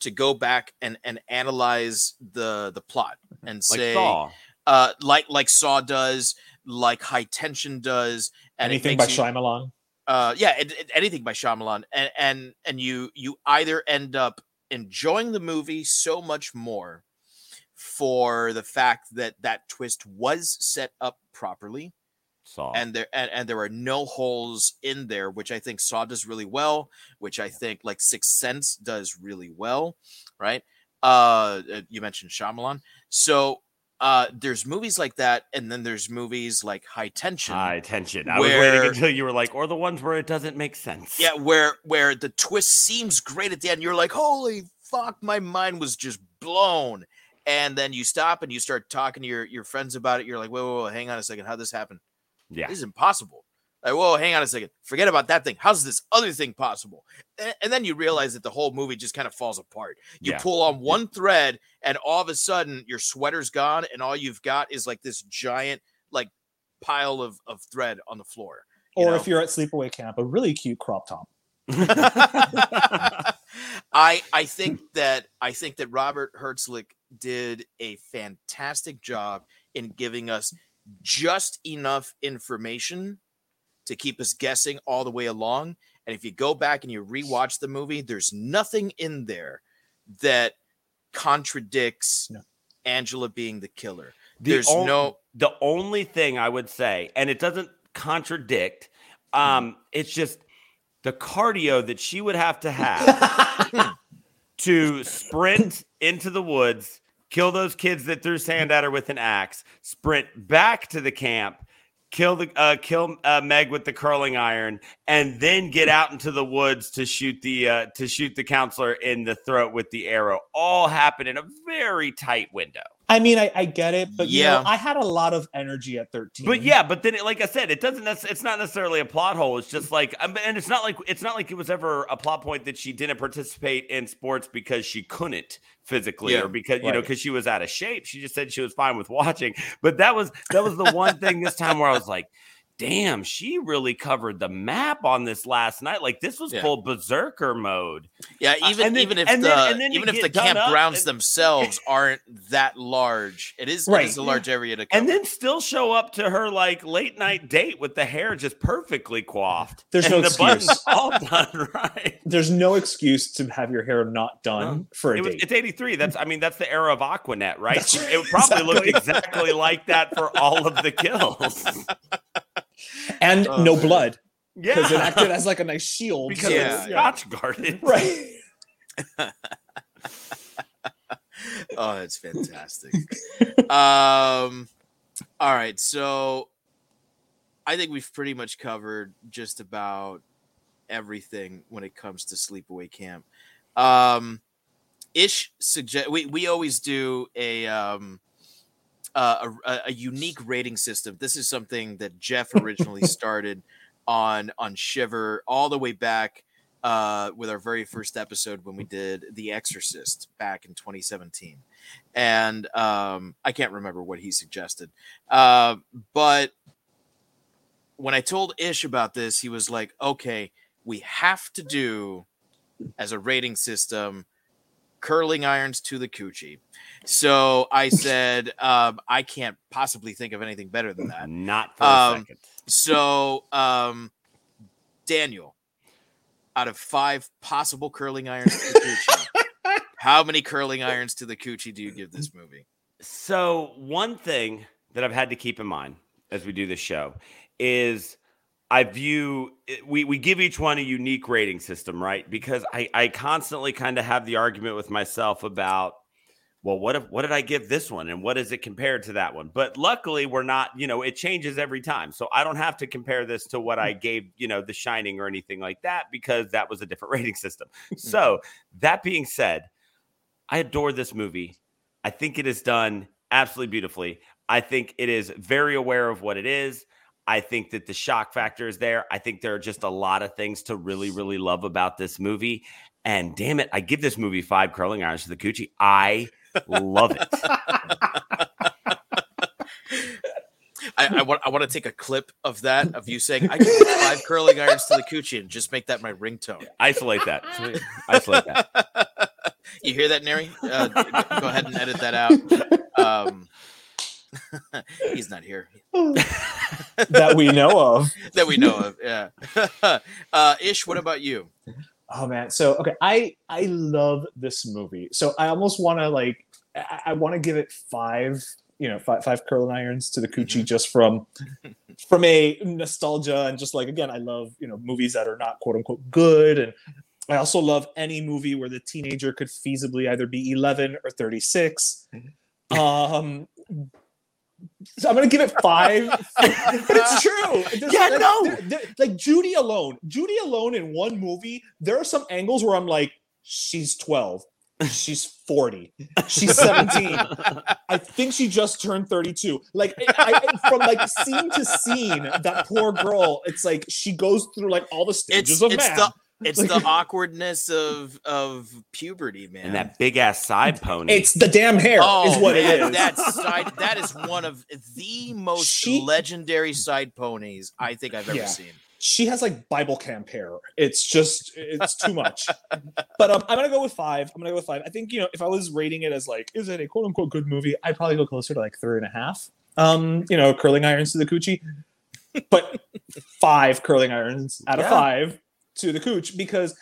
to go back and and analyze the the plot and like say, Saw. uh, like like Saw does, like High Tension does, and Anything by you- Shyamalan. uh yeah it, it- anything by Shyamalan and and and you you either end up enjoying the movie so much more for the fact that that twist was set up properly Saw. and there and, and there are no holes in there which i think saw does really well which i think like sixth sense does really well right uh uh, you mentioned Shyamalan. so uh there's movies like that and then there's movies like high tension High tension. I was waiting until you were like, or the ones where it doesn't make sense. Yeah, where where the twist seems great at the end. You're like, holy fuck, my mind was just blown. And then you stop and you start talking to your, your friends about it. You're like, whoa, whoa, whoa, hang on a second. How'd this happen? Yeah. This is impossible. Like, whoa, hang on a second. Forget about that thing. How's this other thing possible? And, and then you realize that the whole movie just kind of falls apart. You Yeah. pull on one thread, and all of a sudden your sweater's gone, and all you've got is like this giant like pile of, of thread on the floor. you Or know? if you're at sleepaway camp, a really cute crop top. I I think that I think that Robert Hiltzik did a fantastic job in giving us just enough information to keep us guessing all the way along. And if you go back and you rewatch the movie, there's nothing in there that contradicts No. Angela being the killer. The There's on- no the only thing I would say, and it doesn't contradict, um, it's just the cardio that she would have to have to sprint into the woods, kill those kids that threw sand at her with an axe, sprint back to the camp, kill the uh, kill uh, Meg with the curling iron, and then get out into the woods to shoot the uh, to shoot the counselor in the throat with the arrow. All happen in a very tight window. I mean, I, I get it, but yeah, Yeah. I had a lot of energy at 13. But yeah, but then, it, like I said, it doesn't. nec- It's not necessarily a plot hole. It's just like, um, and it's not like it's not like it was ever a plot point that she didn't participate in sports because she couldn't physically Yeah, or because you know because she was out of shape. She just said she was fine with watching. But that was that was the one thing this time where I was like. Damn, she really covered the map on this last night. Like this was Yeah. full berserker mode. Yeah, Uh, even and then- even if and the then- and then even if the campgrounds and- themselves aren't that large, it is it Right. is a large area to cover. And then still show up to her like late night date with the hair just perfectly coiffed. There's no the excuse. all done right. There's no excuse to have your hair not done No. for a It was, date. it's 83. That's I mean that's the era of Aquanet, right? That's. It would probably looked Exactly. exactly like that for all of the kills. and Oh, no man. blood Yeah, because it acted as like a nice shield. because Yeah, it's yeah. scotch guarded. right. oh, it's fantastic. um, all right, so I think we've pretty much covered just about everything when it comes to sleepaway camp. Um, Ish suggest we we always do a um uh, a, a unique rating system. This is something that Jeff originally started on on Shiver all the way back uh, with our very first episode when we did The Exorcist back in 2017, and um, I can't remember what he suggested, uh, but when I told Ish about this, he was like, "Okay, we have to do as a rating system." curling irons to the coochie. So I said, um, I can't possibly think of anything better than that. Not for a Um, second. So, um, Daniel, out of five possible curling irons to the coochie, how many curling irons to the coochie do you give this movie? So one thing that I've had to keep in mind as we do this show is I view we we give each one a unique rating system, right? Because I I constantly kind of have the argument with myself about well, what if what did I give this one and what is it compared to that one? But luckily we're not, you know, it changes every time. So I don't have to compare this to what I hmm. gave, you know, The Shining or anything like that because that was a different rating system. Hmm. So that being said, I adore this movie. I think it is done absolutely beautifully. I think it is very aware of what it is. I think that the shock factor is there. I think there are just a lot of things to really, really love about this movie. And damn it, I give this movie five curling irons to the coochie. I love it. I, I want I want to take a clip of that of you saying I give five curling irons to the coochie and just make that my ringtone. Isolate that. Isolate that. you hear that, Neri? Uh, go ahead and edit that out. Um, he's not here that we know of. that we know of. Yeah. uh, Ish, what about you? Oh man. So okay, I I love this movie. So I almost want to like I, I want to give it five, you know, five five curling irons to the coochie just from from a nostalgia and just like again, I love you know movies that are not quote unquote good, and I also love any movie where the teenager could feasibly either be eleven or thirty six. Um. So I'm gonna give it five. but it's true. There's- Yeah, no. there- there- like Judy alone. Judy alone in one movie. There are some angles where I'm like, she's 12, she's 40, she's 17. I think she just turned 32. Like I, I- from like scene to scene, that poor girl. It's like she goes through like all the stages It's of it's man. the it's Like- the awkwardness of of puberty, man. And that big ass side pony. it's the damn hair is oh, what it man, is. That side that is one of the most She- legendary side ponies I think I've ever Yeah. seen. She has like Bible camp hair. It's just it's too much. but um, I'm gonna go with five. I'm gonna go with five. I think you know if I was rating it as like is it a quote unquote good movie, I'd probably go closer to like three and a half. Um, you know, curling irons to the coochie. but five curling irons out of Yeah. five to the cooch because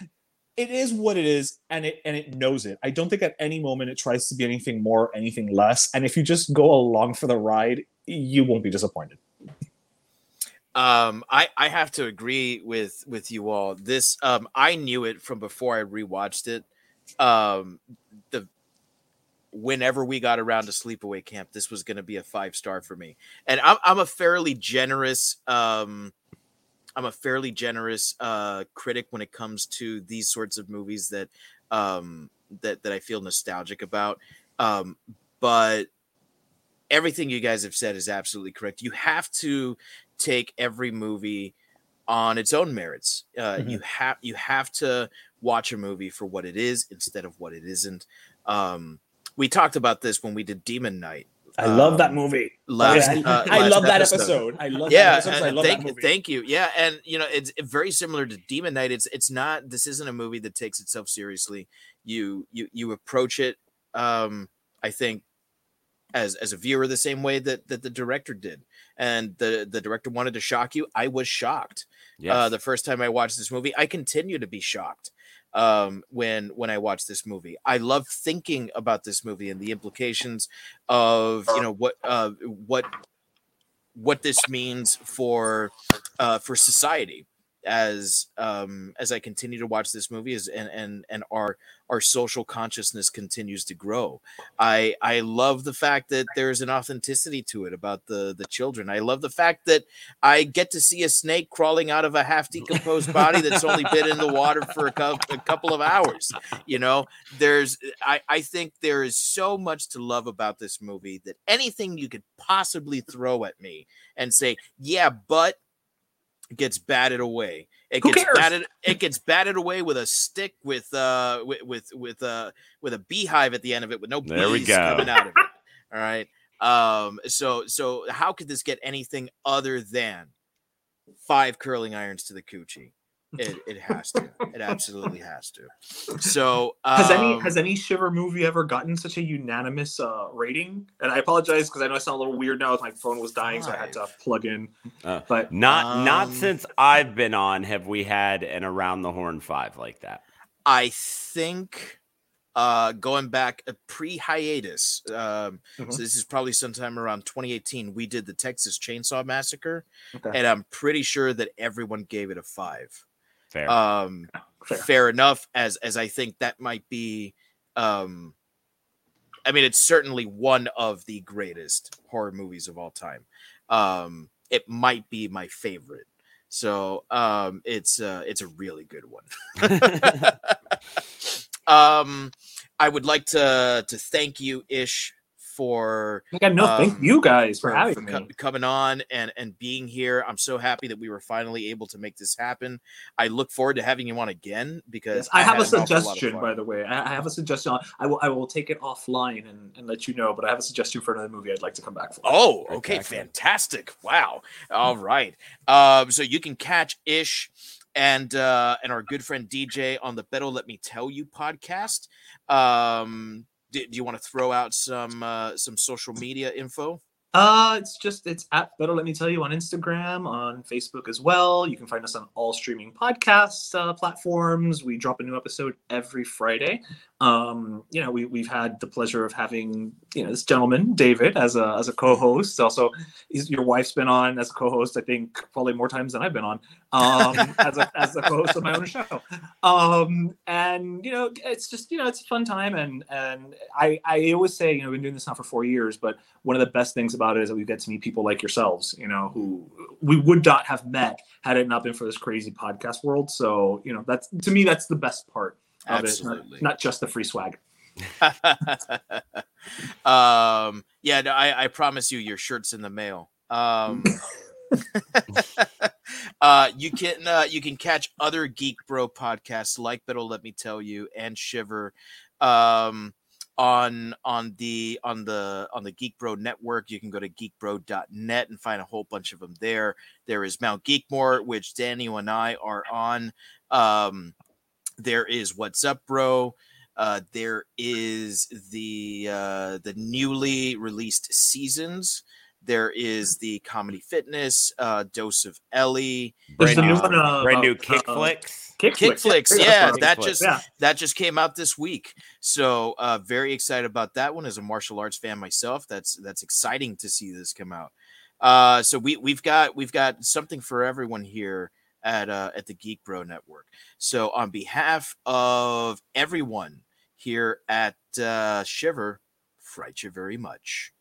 it is what it is and it and it knows it. I don't think at any moment it tries to be anything more, anything less. And if you just go along for the ride, you won't be disappointed. Um, I I have to agree with with you all. This um, I knew it from before I rewatched it. Um, the whenever we got around to sleepaway camp, this was going to be a five star for me. And I'm I'm a fairly generous um, I'm a fairly generous uh critic when it comes to these sorts of movies that um that that I feel nostalgic about. Um, but everything you guys have said is absolutely correct. You have to take every movie on its own merits. Uh, Mhm. You have you have to watch a movie for what it is instead of what it isn't. Um, we talked about this when we did Demon Knight. I love that um, movie. Last, I, uh, I love that episode. I love yeah, that episode. I love thank, that movie. thank you. Yeah, and you know it's very similar to Demon Knight. It's it's not. This isn't a movie that takes itself seriously. You you you approach it. Um, I think as as a viewer the same way that that the director did, and the the director wanted to shock you. I was shocked. Yes. Uh, the first time I watched this movie, I continue to be shocked um when when i watch this movie i love thinking about this movie and the implications of you know what uh what what this means for uh for society as um as i continue to watch this movie as and and and our our social consciousness continues to grow i i love the fact that there's an authenticity to it about the the children i love the fact that i get to see a snake crawling out of a half decomposed body that's only been in the water for a, cou- a couple of hours you know there's i i think there is so much to love about this movie that anything you could possibly throw at me and say yeah but gets batted away. It Who gets cares? batted. It gets batted away with a stick with uh with with with uh with a beehive at the end of it with no bees There we go. coming out of it. All right. Um. So so how could this get anything other than five curling irons to the coochie? It it has to. It absolutely has to. So Has any um, has any Shiver movie ever gotten such a unanimous uh, rating? And I apologize because I know I sound a little weird now. My phone was dying, so I had to plug in. Uh, but not not Um, since I've been on have we had an around the horn five like that. I think uh going back a pre-hiatus um Mhm. so this is probably sometime around 2018 we did the texas chainsaw massacre Okay. and i'm pretty sure that everyone gave it a five Fair. um Fair. fair. enough as as i think that might be um i mean it's certainly one of the greatest horror movies of all time um it might be my favorite so um it's uh it's a really good one um i would like to to thank you ish for Yeah, no, thank um, you guys for, for, having for me. co- coming on and and being here. I'm so happy that we were finally able to make this happen. I look forward to having you on again because Yes, I have a an awful lot of suggestion, by the way. I I have a suggestion. I will I will take it offline and, and let you know. But I have a suggestion for another movie I'd like to come back for. Oh, okay, Exactly. fantastic! Wow. All right. Um, so you can catch Ish and uh, and our good friend DJ on the Better Let Me Tell You podcast. Um, do, do you want to throw out some uh, some social media info? Uh, it's just it's at Better Let Me Tell You on Instagram, on Facebook as well. You can find us on all streaming podcast uh, platforms. We drop a new episode every Friday. Um, you know, we we've had the pleasure of having you know this gentleman David as a as a co-host. Also, he's, your wife's been on as a co-host. I think probably more times than I've been on um, as a as a co-host of my own show. Um, and you know, it's just you know it's a fun time. And and I I always say you know I've been doing this now for four years, but one of the best things about it is that we get to meet people like yourselves, you know, who we would not have met had it not been for this crazy podcast world. So, you know, that's to me, that's the best part Absolutely. not, not just the free swag. um, yeah, no, I, I promise you, your shirt's in the mail. Um, uh, you can uh, you can catch other Geek Bro podcasts like Better Let Me Tell You and Shiver um, on on the on the on the Geek Bro network. You can go to geekbro.net and find a whole bunch of them there. There is Mount Geekmore, which Daniel and I are on. Um, there is What's Up, Bro. Uh, there is the uh, the newly released seasons There is the comedy fitness, uh, dose of Ellie, There's Brand the new, new one. Uh, brand new about, kick uh, flicks. Kick Kick flicks. flicks. that's Yeah, that it just Yeah. that just came out this week. So uh very excited about that one as a martial arts fan myself. That's that's exciting to see this come out. Uh so we we've got we've got something for everyone here at uh at the Geek Bro Network. So on behalf of everyone here at uh Shiver, fright you very much.